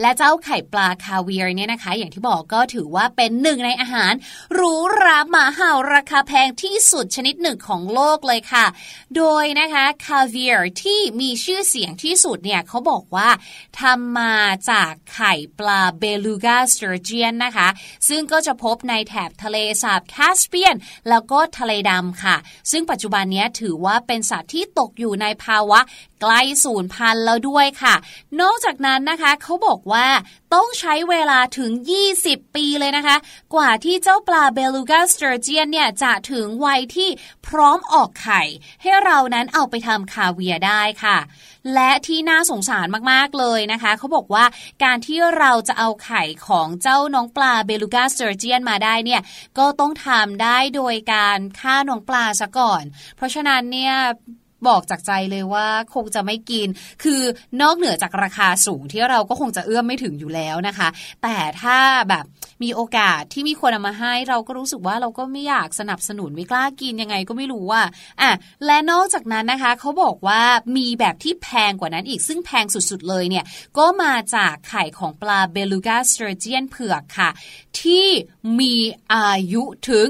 และเจ้าไข่ปลาคาเวียร์เนี่ยนะคะ อย่างที่บอกก็ถือว่าเป็นหนึ่งในอาหารหรูหราหมาเห่าราคาแพงที่สุดชนิดหนึ่งของโลกเลยค่ะ โดยนะคะคาเวียร์ที่มีชื่อเสียงที่สุดเนี่ยเขาบอกว่าทำมาจากไข่ปลา Beluga sturgeon นะคะ ซึ่งก็จะพบในแถบทะเลสาบแคสเปียน แล้วก็ทะเลดำค่ะ ซึ่งปัจจุบันนี้ถือว่าเป็นสัตว์ที่ตกอยู่ในภาวะใกล้สูญพันธุ์แล้วด้วยค่ะ นอกจากนั้นนะคะเขาบอกว่าต้องใช้เวลาถึง 20 ปีเลยนะคะ กว่าที่เจ้าปลา Beluga sturgeon เนี่ยจะถึงวัยที่พร้อมออกไข่ ให้เรานั้นเอาไปทำคาเวียร์ได้ค่ะ และที่น่าสงสารมากๆเลยนะคะเขาบอกว่าการที่เราจะเอาไข่ของเจ้าน้องปลา Beluga sturgeon มาได้เนี่ยก็ต้องทำได้โดยการฆ่าน้องปลาซะก่อน เพราะฉะนั้นเนี่ย บอกจากใจเลยว่าคงจะไม่กิน คือนอกเหนือจากราคาสูงที่เราก็คงจะเอื้อมไม่ถึงอยู่แล้วนะคะ แต่ถ้าแบบมีโอกาสที่มีคนเอามาให้ เราก็รู้สึกว่าเราก็ไม่อยากสนับสนุนไม่กล้ากินยังไงก็ไม่รู้ว่าอะและนอกจากนั้นนะคะเขาบอกว่ามีแบบที่แพงกว่านั้นอีกซึ่งแพงสุดๆเลยเนี่ยก็มาจากไข่ของปลาเบลูกาสเตอร์เจียนเผือกค่ะ ที่มีอายุถึง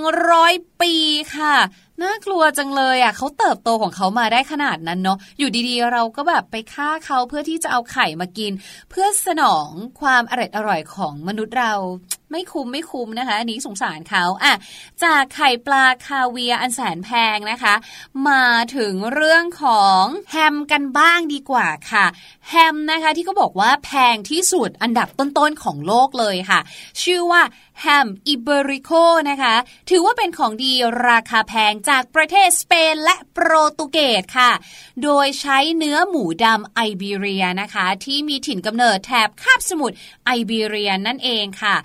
100 ปีค่ะ น่ากลัวจังเลยอะเขาเติบโตของเขามาได้ขนาดนั้นเนาะอยู่ดีๆ เราก็แบบไปฆ่าเขาเพื่อที่จะเอาไข่มากิน เพื่อสนองความอร่อยอร่อยของมนุษย์เราไม่คุ้มไม่คุ้มนะคะ อันนี้สงสารเขาอะจากไข่ปลาคาเวียอันแสนแพงนะคะ มาถึงเรื่องของแฮมกันบ้างดีกว่าค่ะ แฮมนะคะที่เขาบอกว่าแพงที่สุดอันดับต้นๆของโลกเลยค่ะ ชื่อว่า แฮมอิเบริโกนะคะ ถือว่าเป็นของดีราคาแพงจากประเทศสเปนและโปรตุเกสค่ะ โดยใช้เนื้อหมูดำไอเบีเรียนะคะ ที่มีถิ่นกำเนิดแถบคาบสมุทรไอเบีเรียนั่นเองค่ะ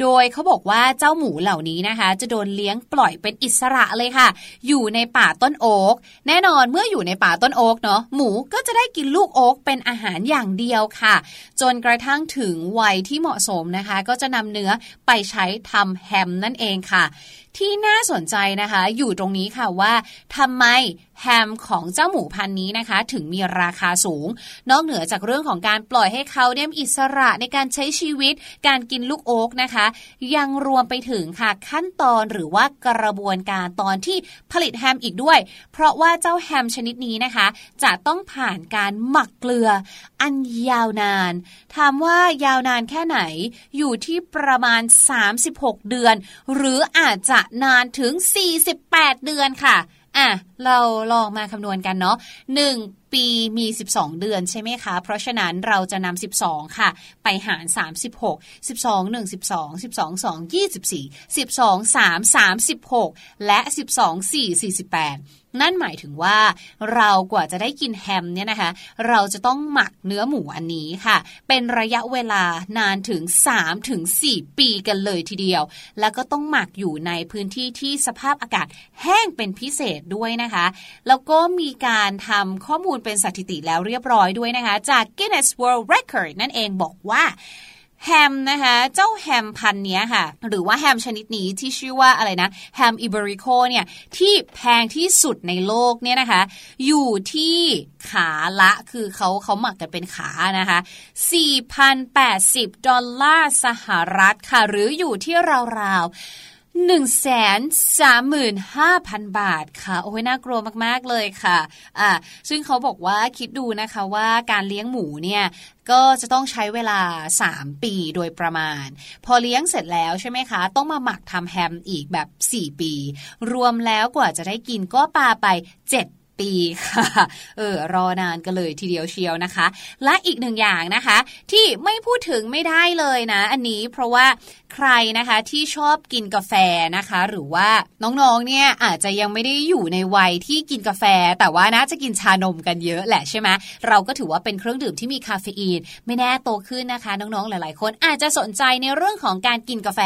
โดยเขาบอกว่าเจ้าหมูเหล่านี้นะคะ จะโดนเลี้ยงปล่อยเป็นอิสระเลยค่ะ อยู่ในป่าต้นโอ๊กแน่นอนเมื่ออยู่ในป่าต้นโอ๊กเนาะหมูก็จะได้กินลูกโอ๊กเป็นอาหารอย่างเดียวค่ะ จนกระทั่งถึงวัยที่เหมาะสมนะคะ ก็จะนำเนื้อไปใช้ทำแฮมนั่นเองค่ะ ที่น่าสนใจนะคะ อยู่ตรงนี้ค่ะว่าทำไมแฮมของเจ้าหมูพันนี้นะคะ ถึงมีราคาสูง นอกเหนือจากเรื่องของการปล่อยให้เขาเนี่ยมีอิสระในการใช้ชีวิต การกินลูกโอ๊กนะคะ ยังรวมไปถึงค่ะขั้นตอนหรือว่ากระบวนการตอนที่ผลิตแฮมอีกด้วย เพราะว่าเจ้าแฮมชนิดนี้นะคะ จะต้องผ่านการหมักเกลือ อันยาวนานถามว่ายาวนานแค่ไหน อยู่ที่ประมาณ 36 เดือน หรืออาจจะนานถึง 48 เดือนค่ะอะ เราลองมาคำนวณกันเนาะ1 ปีมี 12 เดือนใช่ไหมคะ เพราะฉะนั้นเราจะนำ12 ค่ะ ไปหาร 36 12 1 12 12 2 24 12 3 36 และ 12 4 48นั่นหมายถึงว่าเรากว่าจะได้กินแฮมเนี่ยนะคะ เราจะต้องหมักเนื้อหมูอันนี้ค่ะ เป็นระยะเวลานานถึง3ถึงปีกันเลยทีเดียว แล้วก็ต้องหมักอยู่ในพื้นที่ที่สภาพอากาศแห้งเป็นพิเศษด้วยนะคะ แล้วก็มีการทำข้อมูลเป็นสถิติแล้วเรียบร้อยด้วยนะคะ จาก Guinness World Record นั่นเองบอกว่าแฮมนะคะ เจ้าแฮมพันเนี้ยค่ะ หรือว่าแฮมชนิดนี้ที่ชื่อว่าอะไรนะแฮมอิบริโกเนี่ย ที่แพงที่สุดในโลกเนี่ยนะคะ อยู่ที่ขาละคือเขาเขาหมักกันเป็นขานะคะ 4,080 ดอลลาร์สหรัฐค่ะ หรืออยู่ที่ราวๆ 1 3 5 0 0 0 บาทค่ะ โอ้ยน่ากลัวมาก ๆ เลยค่ะ อ่า ซึ่งเขาบอกว่าคิดดูนะคะว่าการเลี้ยงหมูเนี่ยก็จะต้องใช้เวลา 3 ปีโดยประมาณ พอเลี้ยงเสร็จแล้วใช่ไหมคะ ต้องมาหมักทำแฮมอีกแบบ 4 ปี รวมแล้วกว่าจะได้กินก็ปาไป 7 ปีค่ะเออรอนานกันเลยทีเดียวเชียวนะคะ และอีกหนึ่งอย่างนะคะ ที่ไม่พูดถึงไม่ได้เลยนะ อันนี้เพราะว่าใครนะคะที่ชอบกินกาแฟนะคะ หรือว่าน้องๆเนี่ยอาจจะยังไม่ได้อยู่ในวัยที่กินกาแฟ แต่ว่าน่าจะกินชานมกันเยอะแหละใช่ไหมเราก็ถือว่าเป็นเครื่องดื่มที่มีคาเฟอีน ไม่แน่โตขึ้นนะคะ น้องๆหลายๆ คนอาจจะสนใจในเรื่องของการกินกาแฟ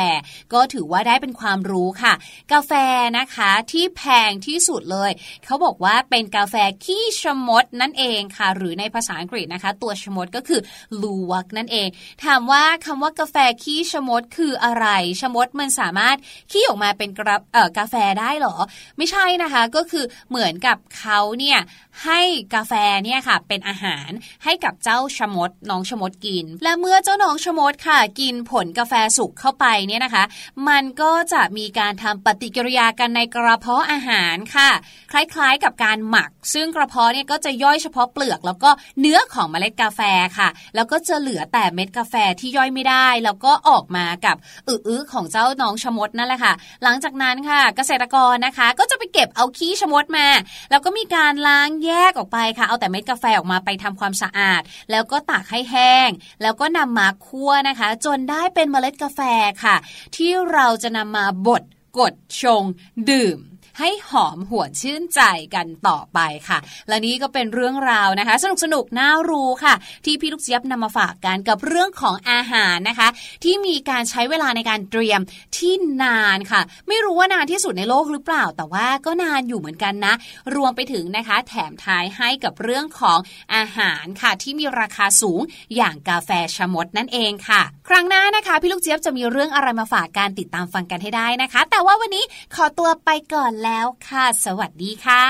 ก็ถือว่าได้เป็นความรู้ค่ะ กาแฟนะคะที่แพงที่สุดเลย เขาบอกว่าเป็นกาแฟขี้ชะมดนั่นเองค่ะ หรือในภาษาอังกฤษนะคะ ตัวชะมดก็คือลูวักนั่นเอง ถามว่าคำว่ากาแฟขี้ชะมดคืออะไรชะมดมันสามารถขี้ออกมาเป็นกระเอ่อกาแฟได้เหรอ ไม่ใช่นะคะก็คือเหมือนกับเขาเนี่ย ให้กาแฟเนี่ยค่ะ เป็นอาหารให้กับเจ้าชะมดน้องชะมดกิน และเมื่อเจ้าน้องชะมดค่ะ กินผลกาแฟสุกเข้าไปเนี่ยนะคะ มันก็จะมีการทำปฏิกิริยากันในกระเพาะอาหารค่ะ คล้ายๆกับการหมัก ซึ่งกระเพาะเนี่ยก็จะย่อยเฉพาะเปลือก แล้วก็เนื้อของเมล็ดกาแฟค่ะ แล้วก็จะเหลือแต่เม็ดกาแฟที่ย่อยไม่ได้ แล้วก็ออกมากับอื้อๆของเจ้าน้องชะมดนั่นแหละค่ะ หลังจากนั้นค่ะ เกษตรกรนะคะ ก็จะไปเก็บเอาขี้ชะมดมา แล้วก็มีการล้างแยกออกไปค่ะ เอาแต่เม็ดกาแฟออกมาไปทำความสะอาด แล้วก็ตากให้แห้ง แล้วก็นำมาคั่วนะคะ จนได้เป็นเมล็ดกาแฟค่ะ ที่เราจะนำมาบดกดชง ดื่ม ให้หอมหวนชื่นใจกันต่อไปค่ะ และนี่ก็เป็นเรื่องราวนะคะ สนุกสนุกน่ารู้ค่ะ ที่พี่ลูกเจี๊ยบนำมาฝากกันกับเรื่องของอาหารนะคะ ที่มีการใช้เวลาในการเตรียมที่นานค่ะ ไม่รู้ว่านานที่สุดในโลกหรือเปล่า แต่ว่าก็นานอยู่เหมือนกันนะ รวมไปถึงนะคะ แถมท้ายให้กับเรื่องของอาหารค่ะ ที่มีราคาสูงอย่างกาแฟชะมดนั่นเองค่ะ ครั้งหน้านะคะ พี่ลูกเจี๊ยบจะมีเรื่องอะไรมาฝากการติดตามฟังกันให้ได้นะคะ แต่ว่าวันนี้ขอตัวไปก่อนแล้วค่ะ สวัสดีค่ะ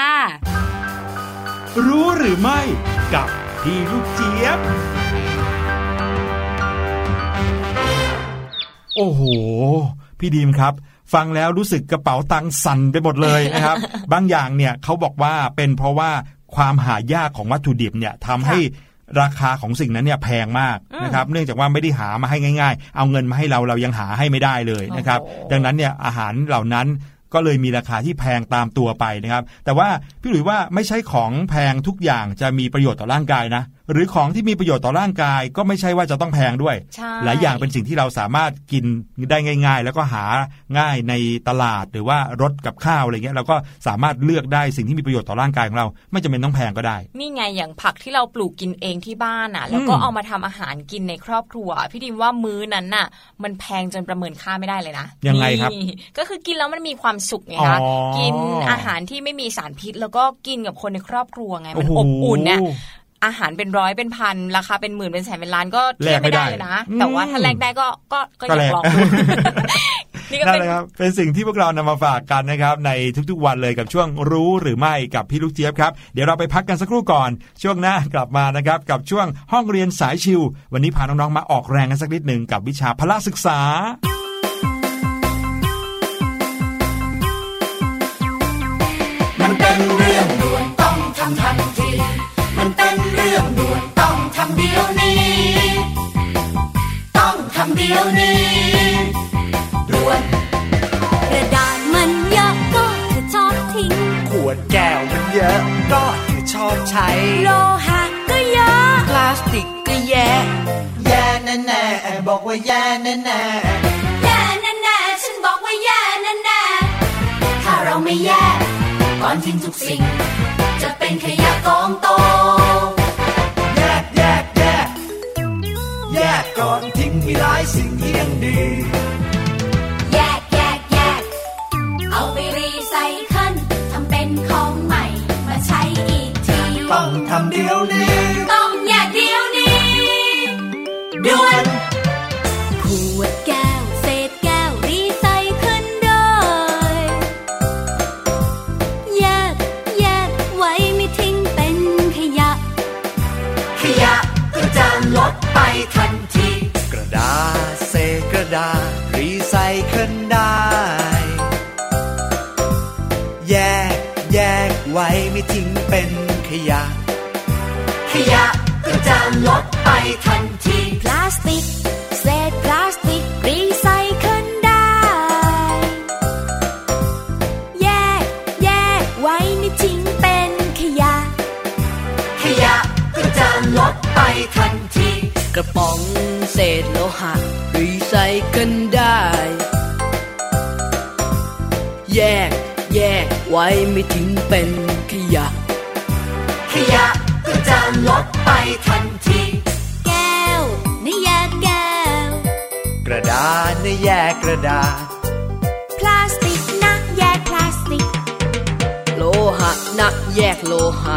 รู้หรือไม่กับพี่ลูกเจี๊ยบ โอ้โห พี่ดีมครับฟังแล้วรู้สึกกระเป๋าตังค์สั่นไปหมดเลยนะครับ บางอย่างเนี่ยเขาบอกว่าเป็นเพราะว่าความหายากของวัตถุดิบเนี่ยทำให้ราคาของสิ่งนั้นเนี่ยแพงมากนะครับ เนื่องจากว่าไม่ได้หามาให้ง่าย ๆ เอาเงินมาให้เราเรายังหาให้ไม่ได้เลยนะครับโอ้โหดังนั้นเนี่ยอาหารเหล่านั้น ก็เลยมีราคาที่แพงตามตัวไปนะครับ แต่ว่าพี่หลุยว่าไม่ใช่ของแพงทุกอย่างจะมีประโยชน์ต่อร่างกายนะ หรือของที่มีประโยชน์ต่อร่างกายก็ไม่ใช่ว่าจะต้องแพงด้วยใช่หลายอย่างเป็นสิ่งที่เราสามารถกินได้ง่าย ๆ แล้วก็หาง่ายในตลาดหรือว่ารถกับข้าวอะไรเงี้ยเราก็สามารถเลือกได้สิ่งที่มีประโยชน์ต่อร่างกายของเรา ไม่จำเป็นต้องแพงก็ได้ นี่ไงอย่างผักที่เราปลูกกินเองที่บ้านอะ แล้วก็อืมเอามาทำอาหารกินในครอบครัว พี่ดิมว่ามื้อนั้นน่ะ มันแพงจนประเมินค่าไม่ได้เลยนะยังไงครับนี่ก็คือกินแล้วมันมีความสุขไงอ๋อคะกินอาหารที่ไม่มีสารพิษ แล้วก็กินกับคนในครอบครัวไงมันโอ้อบโหอุ่นเนี่ย อาหารเป็นร้อยเป็นพันราคาเป็นหมื่นเป็นแสนเป็นล้านก็แลเทียกบไม่ไม่ได้ได้เลยนะอืมแต่ว่าถ้าแลกได้ก็ก็ก็อก็ยาแลกกลองดูนี่ก็นั่นเป็นแหละครับเป็นสิ่งที่พวกเรานำมาฝากกันนะครับ ในทุกๆวันเลยกับช่วงรู้หรือไม่กับพี่ลูกเจี๊ยบครับ เดี๋ยวเราไปพักกันสักครู่ก่อน ช่วงหน้ากลับมานะครับ กับช่วงห้องเรียนสายชิว วันนี้พาน้องๆมาออกแรงกันสักนิดหนึ่งกับวิชาพละศึกษามันเป็นเรื่องด่วนต้องทำทันที มันเป็นเรื่องด่วนต้องทำเดี๋ยวนี้ ต้องทำเดี๋ยวนี้ด่วนกระดาษมันเยอะก็จะชอบทิ้ง ขวดแก้วมันเยอะก็คือชอบใช้ โลหะก็เยอะ พลาสติกก็แย่แย่แน่แน่ๆบอกว่าแย่แน่แน่แย่แน่ๆฉันบอกว่าแย่แน่ๆถ้าเราไม่แยกก่อนทิ้งทุกสิ่งจะ เป็นขยะกองโต แยกแยกแยก แยกก่อนทิ้งมีหลายสิ่งที่ยังดี ไว้ไม่ทิ้งเป็นขยะ ขยะก็จะลดไปทันที แก้วนี่แยกแก้ว กระดาษนะแยกกระดาษ พลาสติกนะแยกพลาสติก โลหะนะแยกโลหะ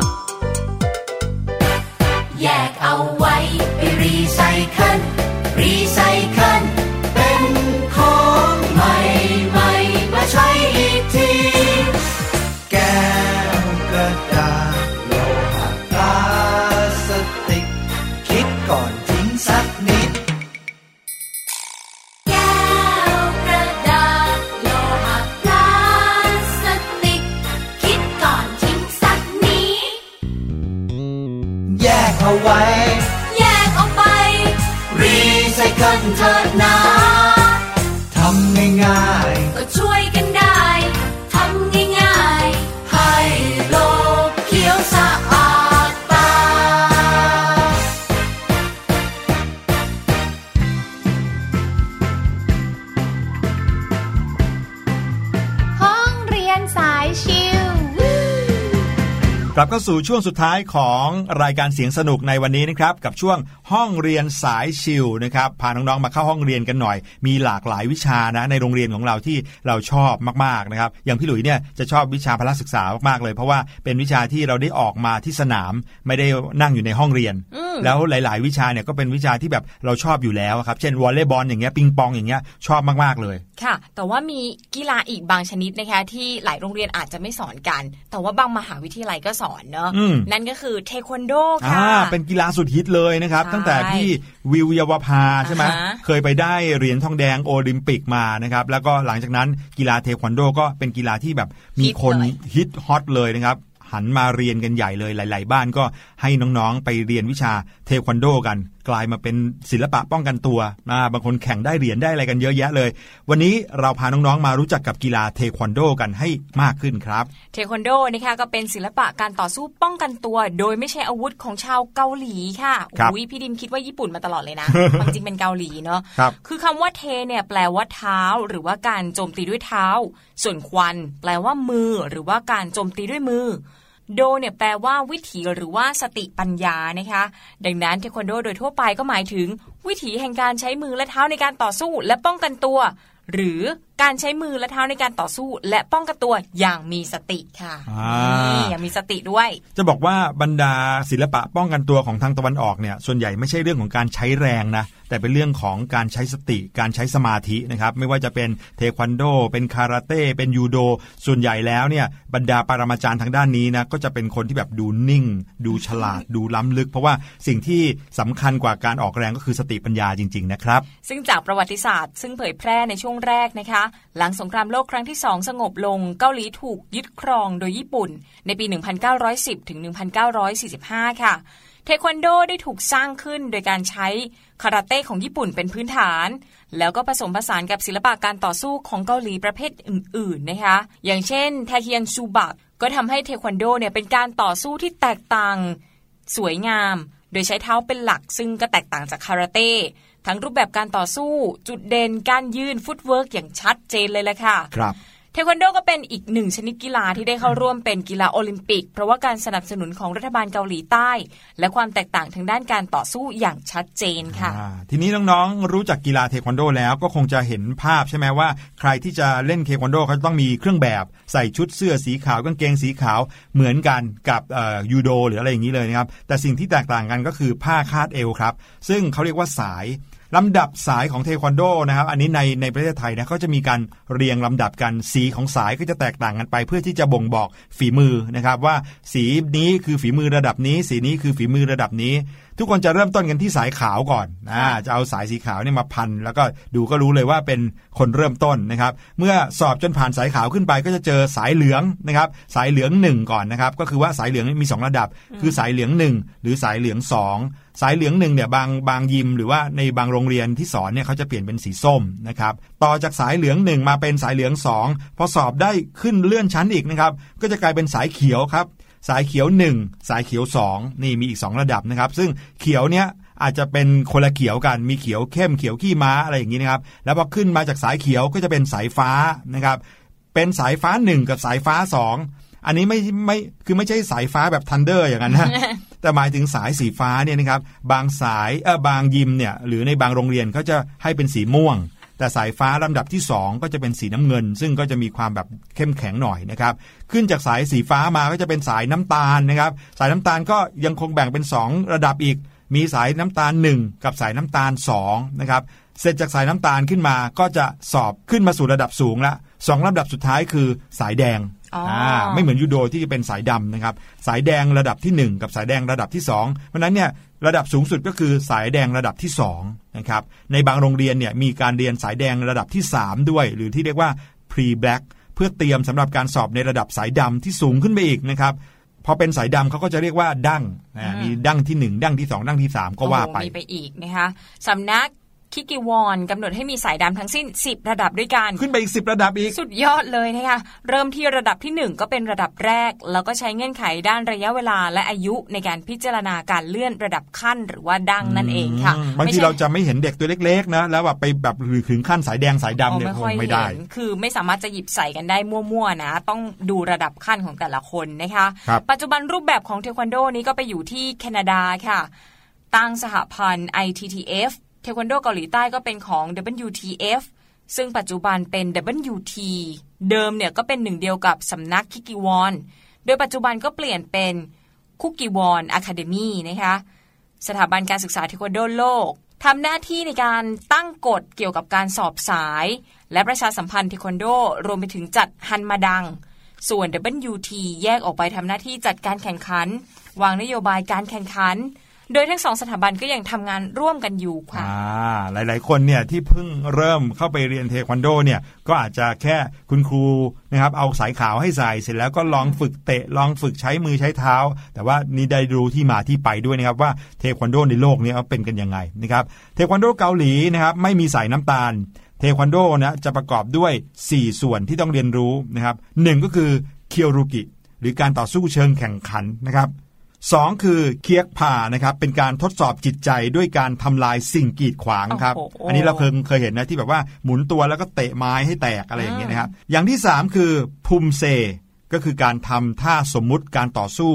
าสู่ช่วงสุดท้ายของรายการเสียงสนุกในวันนี้นะครับ กับช่วงห้องเรียนสายชิลนะครับพาน้องๆมาเข้าห้องเรียนกันหน่อย มีหลากหลายวิชานะในโรงเรียนของเราที่เราชอบมากๆนะครับอย่างพี่หลุยเนี่ยจะชอบวิชาพละศึกษามากๆเลย เพราะว่าเป็นวิชาที่เราได้ออกมาที่สนาม ไม่ได้นั่งอยู่ในห้องเรียนอืมแล้วหลาย ๆ วิชาเนี่ยก็เป็นวิชาที่แบบเราชอบอยู่แล้วครับเช่นวอลเลย์บอลอย่างเงี้ยปิงปองอย่างเงี้ยชอบมากๆเลย ค่ะ แต่ว่ามีกีฬาอีกบางชนิดนะคะที่หลายโรงเรียนอาจจะไม่สอนกัน แต่ว่าบางมหาวิทยาลัยก็สอนเนอะอืมนั่นก็คือเทควันโดอ่าค่ะเป็นกีฬาสุดฮิตเลยนะครับใช่ตั้งแต่พี่วิวเยาวภาใช่ไหมอ่าฮะเคยไปได้เหรียญทองแดงโอลิมปิกมานะครับแล้วก็หลังจากนั้นกีฬาเทควันโดก็เป็นกีฬาที่แบบมีคนฮิตฮอตเลยนะครับหันมาเรียนกันใหญ่เลยหลาย ๆ บ้านก็ ให้น้องๆ ไปเรียนวิชาเทควันโดกัน กลายมาเป็นศิลปะป้องกันตัวอ่าบางคนแข่งได้เหรียญได้อะไรกันเยอะแยะเลย วันนี้เราพาน้องๆมารู้จักกับกีฬาเทควันโดกันให้มากขึ้นครับ เทควันโดนะคะก็เป็นศิลปะการต่อสู้ป้องกันตัว โดยไม่ใช่อาวุธของชาวเกาหลีค่ะครับอุ้ยพี่ดิมคิดว่าญี่ปุ่นมาตลอดเลยนะความจริงเป็นเกาหลีเนาะครับคือคำว่าเทเนี่ยแปลว่าเท้า หรือว่าการโจมตีด้วยเท้า ส่วนควัน แปลว่ามือ หรือว่าการโจมตีด้วยมือ โดเนี่ยแปลว่าวิถีหรือว่าสติปัญญานะคะ ดังนั้นเทควันโดโดยทั่วไปก็หมายถึง วิถีแห่งการใช้มือและเท้าในการต่อสู้และป้องกันตัว หรือการใช้มือและเท้าในการต่อสู้ และป้องกันตัวอย่างมีสติค่ะอ่านี่อย่างมีสติด้วย จะบอกว่าบรรดาศิลปะป้องกันตัวของทางตะวันออกเนี่ยส่วนใหญ่ไม่ใช่เรื่องของการใช้แรงนะ แต่เป็นเรื่องของการใช้สติการใช้สมาธินะครับไม่ว่าจะเป็นเทควันโด เป็นคาราเต้เป็นยูโด ส่วนใหญ่แล้วเนี่ยบรรดาปรมาจารย์ทางด้านนี้นะก็จะเป็นคนที่แบบดูนิ่ง ดูฉลาดดูล้ำลึก เพราะว่าสิ่งที่สำคัญกว่าการออกแรงก็คือสติปัญญาจริง ๆ นะครับ ซึ่งจากประวัติศาสตร์ ซึ่งเผยแพร่ในช่วงแรกนะคะ หลังสงครามโลกครั้งที่2สงบลงเกาหลีถูกยึดครองโดยญี่ปุ่น ในปี 1910ถึง1945 ค่ะ ทควันโดได้ถูกสร้างขึ้นโดยการใช้คาราเต้ของญี่ปุ่นเป็นพื้นฐาน แล้วก็ผสมผสานกับศิลปะการต่อสู้ของเกาหลีประเภทอื่น ๆ นะคะ อย่างเช่นแทเคียนซูบักก็ทำให้เทควันโดเนี่ยเป็นการต่อสู้ที่แตกต่าง สวยงาม โดยใช้เท้าเป็นหลักซึ่งก็แตกต่างจากคาราเต้ทั้งรูปแบบการต่อสู้ จุดเด่นการยืน footwork อย่างชัดเจนเลยแหละค่ะ ครับ เทควันโดก็เป็นอีกหนึ่งชนิดกีฬาที่ได้เข้าร่วมเป็นกีฬาโอลิมปิก เพราะว่าการสนับสนุนของรัฐบาลเกาหลีใต้ และความแตกต่างทางด้านการต่อสู้อย่างชัดเจนค่ะ ทีนี้น้องๆรู้จักกีฬาเทควันโดแล้วก็คงจะเห็นภาพใช่ไหมว่า ใครที่จะเล่นเทควันโดเขาต้องมีเครื่องแบบใส่ชุดเสื้อสีขาวกางเกงสีขาวเหมือนกันกับยูโดหรืออะไรอย่างนี้เลยนะครับแต่สิ่งที่แตกต่างกันก็คือผ้าคาดเอวครับซึ่งเขาเรียกว่าสาย ลำดับสายของเทควันโดนะครับ อันนี้ในในประเทศไทยนะเขาจะมีการเรียงลำดับกันสีของสายก็จะแตกต่างกันไป เพื่อที่จะบ่งบอกฝีมือนะครับ ว่าสีนี้คือฝีมือระดับนี้ สีนี้คือฝีมือระดับนี้ ทุกคนจะเริ่มต้นกันที่สายขาวก่อนอ่าจะเอาสายสีขาวเนี่ยมาพัน แล้วก็ดูก็รู้เลยว่าเป็นคนเริ่มต้นนะครับ เมื่อสอบจนผ่านสายขาวขึ้นไป ก็จะเจอสายเหลืองนะครับ สายเหลืองหนึ่งก่อนนะครับ ก็คือว่าสายเหลืองมี 2 ระดับ คือสายเหลืองหนึ่งหรือสายเหลืองสอง สายเหลืองหนึ่งเนี่ยบางบางยิมหรือว่าในบางโรงเรียนที่สอนเนี่ยเขาจะเปลี่ยนเป็นสีส้มนะครับต่อจากสายเหลืองหนึ่งมาเป็นสายเหลืองสองพอสอบได้ขึ้นเลื่อนชั้นอีกนะครับก็จะกลายเป็นสายเขียวครับสายเขียว 1 สายเขียว 2 นี่มีอีก 2 ระดับนะครับ ซึ่งเขียวเนี้ยอาจจะเป็นคนละเขียวกันมีเขียวเข้มเขียวขี้ม้าอะไรอย่างนี้นะครับ แล้วพอขึ้นมาจากสายเขียวก็จะเป็นสายฟ้านะครับ เป็นสายฟ้า 1 กับสายฟ้า 2 อันนี้ไม่ไม่คือไม่ใช่สายฟ้าแบบทันเดอร์อย่างนั้นนะ แต่หมายถึงสายสีฟ้าเนี่ยนะครับบางสายเออบางยิมเนี่ยหรือในบางโรงเรียนเขาจะให้เป็นสีม่วง แต่สายฟ้าลำดับที่ 2 ก็จะเป็นสีน้ำเงิน ซึ่งก็จะมีความแบบเข้มแข็งหน่อยนะครับขึ้นจากสายสีฟ้ามาก็จะเป็นสายน้ำตาลนะครับสายน้ำตาลก็ยังคงแบ่งเป็น 2 ระดับอีก มีสายน้ำตาล 1 กับสายน้ำตาล2นะครับเสร็จจากสายน้ำตาลขึ้นมาก็จะสอบขึ้นมาสู่ระดับสูงละสองลำดับสุดท้ายคือสายแดง ไม่เหมือนยูโดที่จะเป็นสายดำนะครับ สายแดงระดับที่ 1 กับสายแดงระดับที่ 2 เพราะฉะนั้นเนี่ยระดับสูงสุดก็คือสายแดงระดับที่2นะครับ ในบางโรงเรียนเนี่ยมีการเรียนสายแดงระดับที่ 3 ด้วย หรือที่เรียกว่า pre black เพื่อเตรียมสำหรับการสอบในระดับสายดำที่สูงขึ้นไปอีกนะครับพอเป็นสายดำเขาก็จะเรียกว่าดั้งอ่ามีดั้งที่ 1 ดั้งที่ 2 ดั้งที่ 3 ก็ว่าไปโอ้โหมีไปอีกนะคะสำนัก คิกิวอนกำหนดให้มีสายดำทั้งสิ้น 10 ระดับด้วยกัน ขึ้นไปอีก 10 ระดับอีก สุดยอดเลยนะคะ เริ่มที่ระดับที่ 1 ก็เป็นระดับแรก แล้วก็ใช้เงื่อนไขด้านระยะเวลาและอายุในการพิจารณาการเลื่อนระดับขั้นหรือว่าดังนั่นเองค่ะบางทีไม่ใช่เราจะไม่เห็นเด็กตัวเล็กๆนะแล้วแบบไปแบบถึงขั้นสายแดงสายดำเนี่ยอ๋อคค่งไม่ค่อยได้เห็นคือไม่สามารถจะหยิบใส่กันได้มั่วๆนะ ต้องดูระดับขั้นของแต่ละคนนะคะครับปัจจุบันรูปแบบของเทควันโดนี้ก็ไปอยู่ที่แคนาดาค่ะตั้งสหพันธ์ ITF เทควันโดเกาหลีใต้ก็เป็นของ WTF ซึ่งปัจจุบันเป็น WT เดิมเนี่ยก็เป็นหนึ่งเดียวกับสำนักคุกกิวอน โดยปัจจุบันก็เปลี่ยนเป็นคุกกิวอน academy นะคะสถาบันการศึกษาเทควันโดโลกทำหน้าที่ในการตั้งกฎเกี่ยวกับการสอบสาย และประชาสัมพันธ์เทควันโด รวมไปถึงจัดฮันมาดัง ส่วน WT แยกออกไปทำหน้าที่จัดการแข่งขัน วางนโยบายการแข่งขัน โดยทั้งสองสถาบันก็ยังทำงานร่วมกันอยู่ค่ะหลาย ๆ คนเนี่ยที่เพิ่งเริ่มเข้าไปเรียนเทควันโดเนี่ยก็อาจจะแค่คุณครูนะครับเอาสายขาวให้ใส่เสร็จแล้วก็ลองฝึกเตะลองฝึกใช้มือใช้เท้า แต่ว่านี่ได้รู้ที่มาที่ไปด้วยนะครับว่าเทควันโดในโลกนี้เป็นกันยังไงนะครับเทควันโดเกาหลีนะครับไม่มีสายน้ำตาลเทควันโดนะจะประกอบด้วย 4 ส่วนที่ต้องเรียนรู้นะครับหนึ่งก็คือเคียวรุกิ หรือการต่อสู้เชิงแข่งขันนะครับ สองคือเคียกพานะครับเป็นการทดสอบจิตใจด้วยการทำลายสิ่งกีดขวางครับโอ้โหอันนี้เราเคยเคยเห็นนะที่แบบว่าหมุนตัวแล้วก็เตะไม้ให้แตกอะไรอย่างเงี้ยนะครับ อย่างที่ 3 คือภูมิเซ ก็คือการทำท่าสมมุติการต่อสู้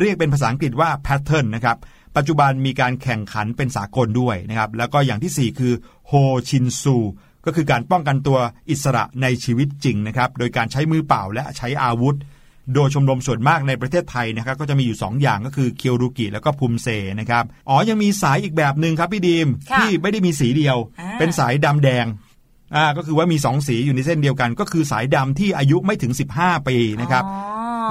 เรียกเป็นภาษาอังกฤษว่า pattern นะครับปัจจุบันมีการแข่งขันเป็นสากลด้วยนะครับ แล้วก็อย่างทีสี่4 คือโฮชินซูก็คือการป้องกันตัวอิสระในชีวิตจริงนะครับ โดยการใช้มือเปล่าและใช้อาวุธ โดยชมรมส่วนมากในประเทศไทยนะครับก็จะมีอยู่ 2 อย่างก็คือเคียวรุกิแล้วก็ภูมิเซนะครับอ๋อยังมีสายอีกแบบหนึ่งครับพี่ดีมค่ะที่ไม่ได้มีสีเดียวอ่าเป็นสายดำแดงอ่าก็คือว่ามี 2 สีอยู่ในเส้นเดียวกัน ก็คือสายดำที่อายุไม่ถึง 15 ปีนะครับอ๋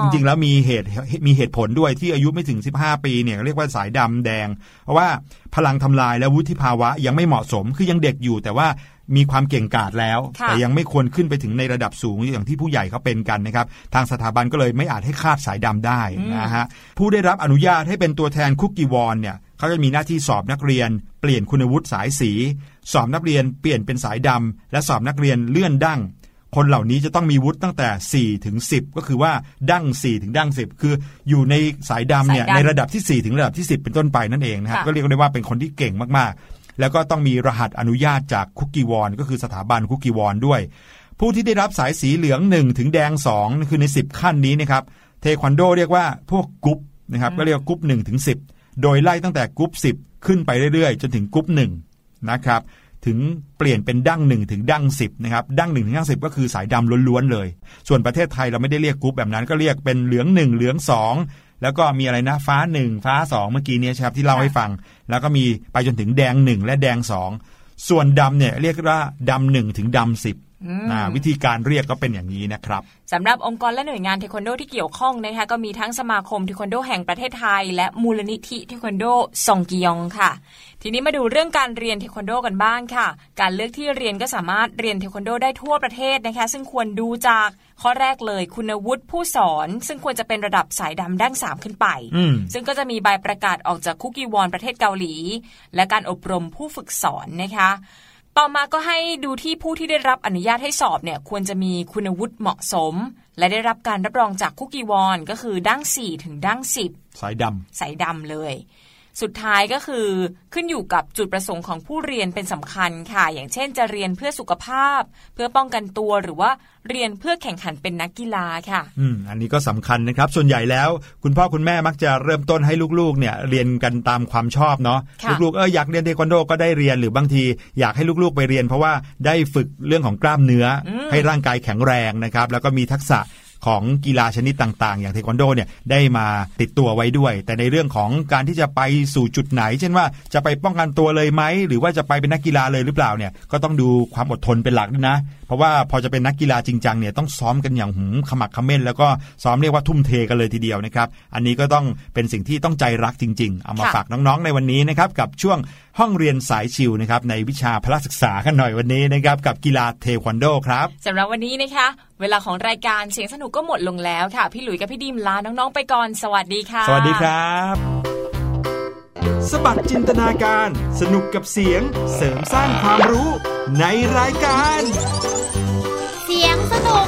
อจริงๆแล้วมีเหตุมีเหตุผลด้วยที่อายุไม่ถึง 15 ปีเนี่ยเรียกว่าสายดำแดง เพราะว่าพลังทำลายและวุฒิภาวะยังไม่เหมาะสมคือยังเด็กอยู่ แต่ว่า มีความเก่งกาจแล้วค่ะแต่ยังไม่ควรขึ้นไปถึงในระดับสูงอย่างที่ผู้ใหญ่เขาเป็นกันนะครับ ทางสถาบันก็เลยไม่อาจให้คาดสายดำได้นะฮะผู้ได้รับอนุญาตให้เป็นตัวแทนคุกกี้วอนเนี่ยเขาจะมีหน้าที่สอบนักเรียน เปลี่ยนคุณวุฒิสายสี สอบนักเรียนเปลี่ยนเป็นสายดำและสอบนักเรียนเลื่อนดั้งคนเหล่านี้จะต้องมีวุฒิตั้งแต่ 4 ถึง 10 ก็คือว่าดั้ง 4 ถึงดั้ง 10 คืออยู่ในสายดำเนี่ยสายดำในระดับที่ 4 ถึงระดับที่ 10 เป็นต้นไปนั่นเองนะครับค่ะก็เรียกได้ว่าเป็นคนที่เก่งมากๆ แล้วก็ต้องมีรหัสอนุญาตจากคุกกี้วอนก็คือสถาบันคุกกี้วอนด้วย ผู้ที่ได้รับสายสีเหลือง 1 ถึงแดง 2 คือใน 10 ขั้นนี้นะครับเทควันโดเรียกว่าพวกกึ๊บนะครับก็เรียกว่ากึ๊บ1ถึง10 โดยไล่ตั้งแต่กึ๊บ10 ขึ้นไปเรื่อยๆ จนถึงกึ๊บ1นะครับถึงเปลี่ยนเป็นดั้งหนึ่งถึงดั้งสิบนะครับดั้งหนึ่งถึงดั้งสิบก็คือสายดำล้วนๆเลย ส่วนประเทศไทยเราไม่ได้เรียกกึ๊บแบบนั้นก็เรียกเป็นเหลืองหนึ่งเหลืองสอง แล้วก็มีอะไรนะฟ้าหนึ่งฟ้าสองเมื่อกี้เนี้ยครับที่เล่าให้ฟัง แล้วก็มีไปจนถึงแดงหนึ่งและแดงสองส่วนดำเนี่ยเรียกว่าดำหนึ่งถึงดำสิบนะ วิธีการเรียกก็เป็นอย่างนี้นะครับสำหรับองค์กรและหน่วยงานเทควันโดที่เกี่ยวข้องนะคะก็มีทั้งสมาคมเทควันโดแห่งประเทศไทย และมูลนิธิเทควันโดซองกิยองค่ะ ทีนี้มาดูเรื่องการเรียนเทควันโดกันบ้างค่ะ การเลือกที่เรียนก็สามารถเรียนเทควันโดได้ทั่วประเทศนะคะ ซึ่งควรดูจากข้อแรกเลยคุณวุฒิผู้สอน ซึ่งควรจะเป็นระดับสายดำดั้งสามขึ้นไปอืมซึ่งก็จะมีใบประกาศออกจากคุกกี้วอนประเทศเกาหลี และการอบรมผู้ฝึกสอนนะคะ ต่อมาก็ให้ดูที่ผู้ที่ได้รับอนุญาตให้สอบเนี่ยควรจะมีคุณวุฒิเหมาะสม และได้รับการรับรองจากคุกกี้วอนก็คือดั้ง4ถึงดั้ง10 สายดำสายดำเลย สุดท้ายก็คือขึ้นอยู่กับจุดประสงค์ของผู้เรียนเป็นสำคัญค่ะ อย่างเช่น จะเรียนเพื่อสุขภาพ เพื่อป้องกันตัวหรือว่าเรียนเพื่อแข่งขันเป็นนักกีฬาค่ะ อืม อันนี้ก็สำคัญนะครับ ส่วนใหญ่แล้ว คุณพ่อคุณแม่มักจะเริ่มต้นให้ลูกๆ เนี่ยเรียนกันตามความชอบเนาะค่ะลูกๆเอออยากเรียนเทควันโดก็ได้เรียนหรือบางที อยากให้ลูกๆไปเรียน เพราะว่าได้ฝึกเรื่องของกล้ามเนื้ออให้ร่างกายแข็งแรงนะครับ แล้วก็มีทักษะ ของกีฬาชนิดต่างๆ อย่างเทควันโดเนี่ยได้มาติดตัวไว้ด้วย แต่ในเรื่องของการที่จะไปสู่จุดไหน เช่นว่าจะไปป้องกันตัวเลยไหมหรือว่าจะไปเป็นนักกีฬาเลยหรือเปล่าเนี่ยก็ต้องดูความอดทนเป็นหลักด้วยนะ เพราะว่าพอจะเป็นนักกีฬาจริงจังเนี่ยต้องซ้อมกันอย่างหืมขมักเขม้น แล้วก็ซ้อมเรียกว่าทุ่มเทกันเลยทีเดียวนะครับอันนี้ก็ต้องเป็นสิ่งที่ต้องใจรักจริง ๆ เอามาฝากน้องๆในวันนี้นะครับกับช่วงห้องเรียนสายชิวนะครับในวิชาพละศึกษากันหน่อยวันนี้นะครับกับกีฬาเทควันโดครับสำหรับวันนี้นะคะเวลาของรายการเสียงสนุกก็หมดลงแล้วค่ะ พี่หลุยส์กับพี่ดิมลาน้องๆไปก่อน สวัสดีค่ะ สวัสดีครับ สบัดจินตนาการ สนุกกับเสียงเสริมสร้างความรู้ในรายการ เสียงสนุก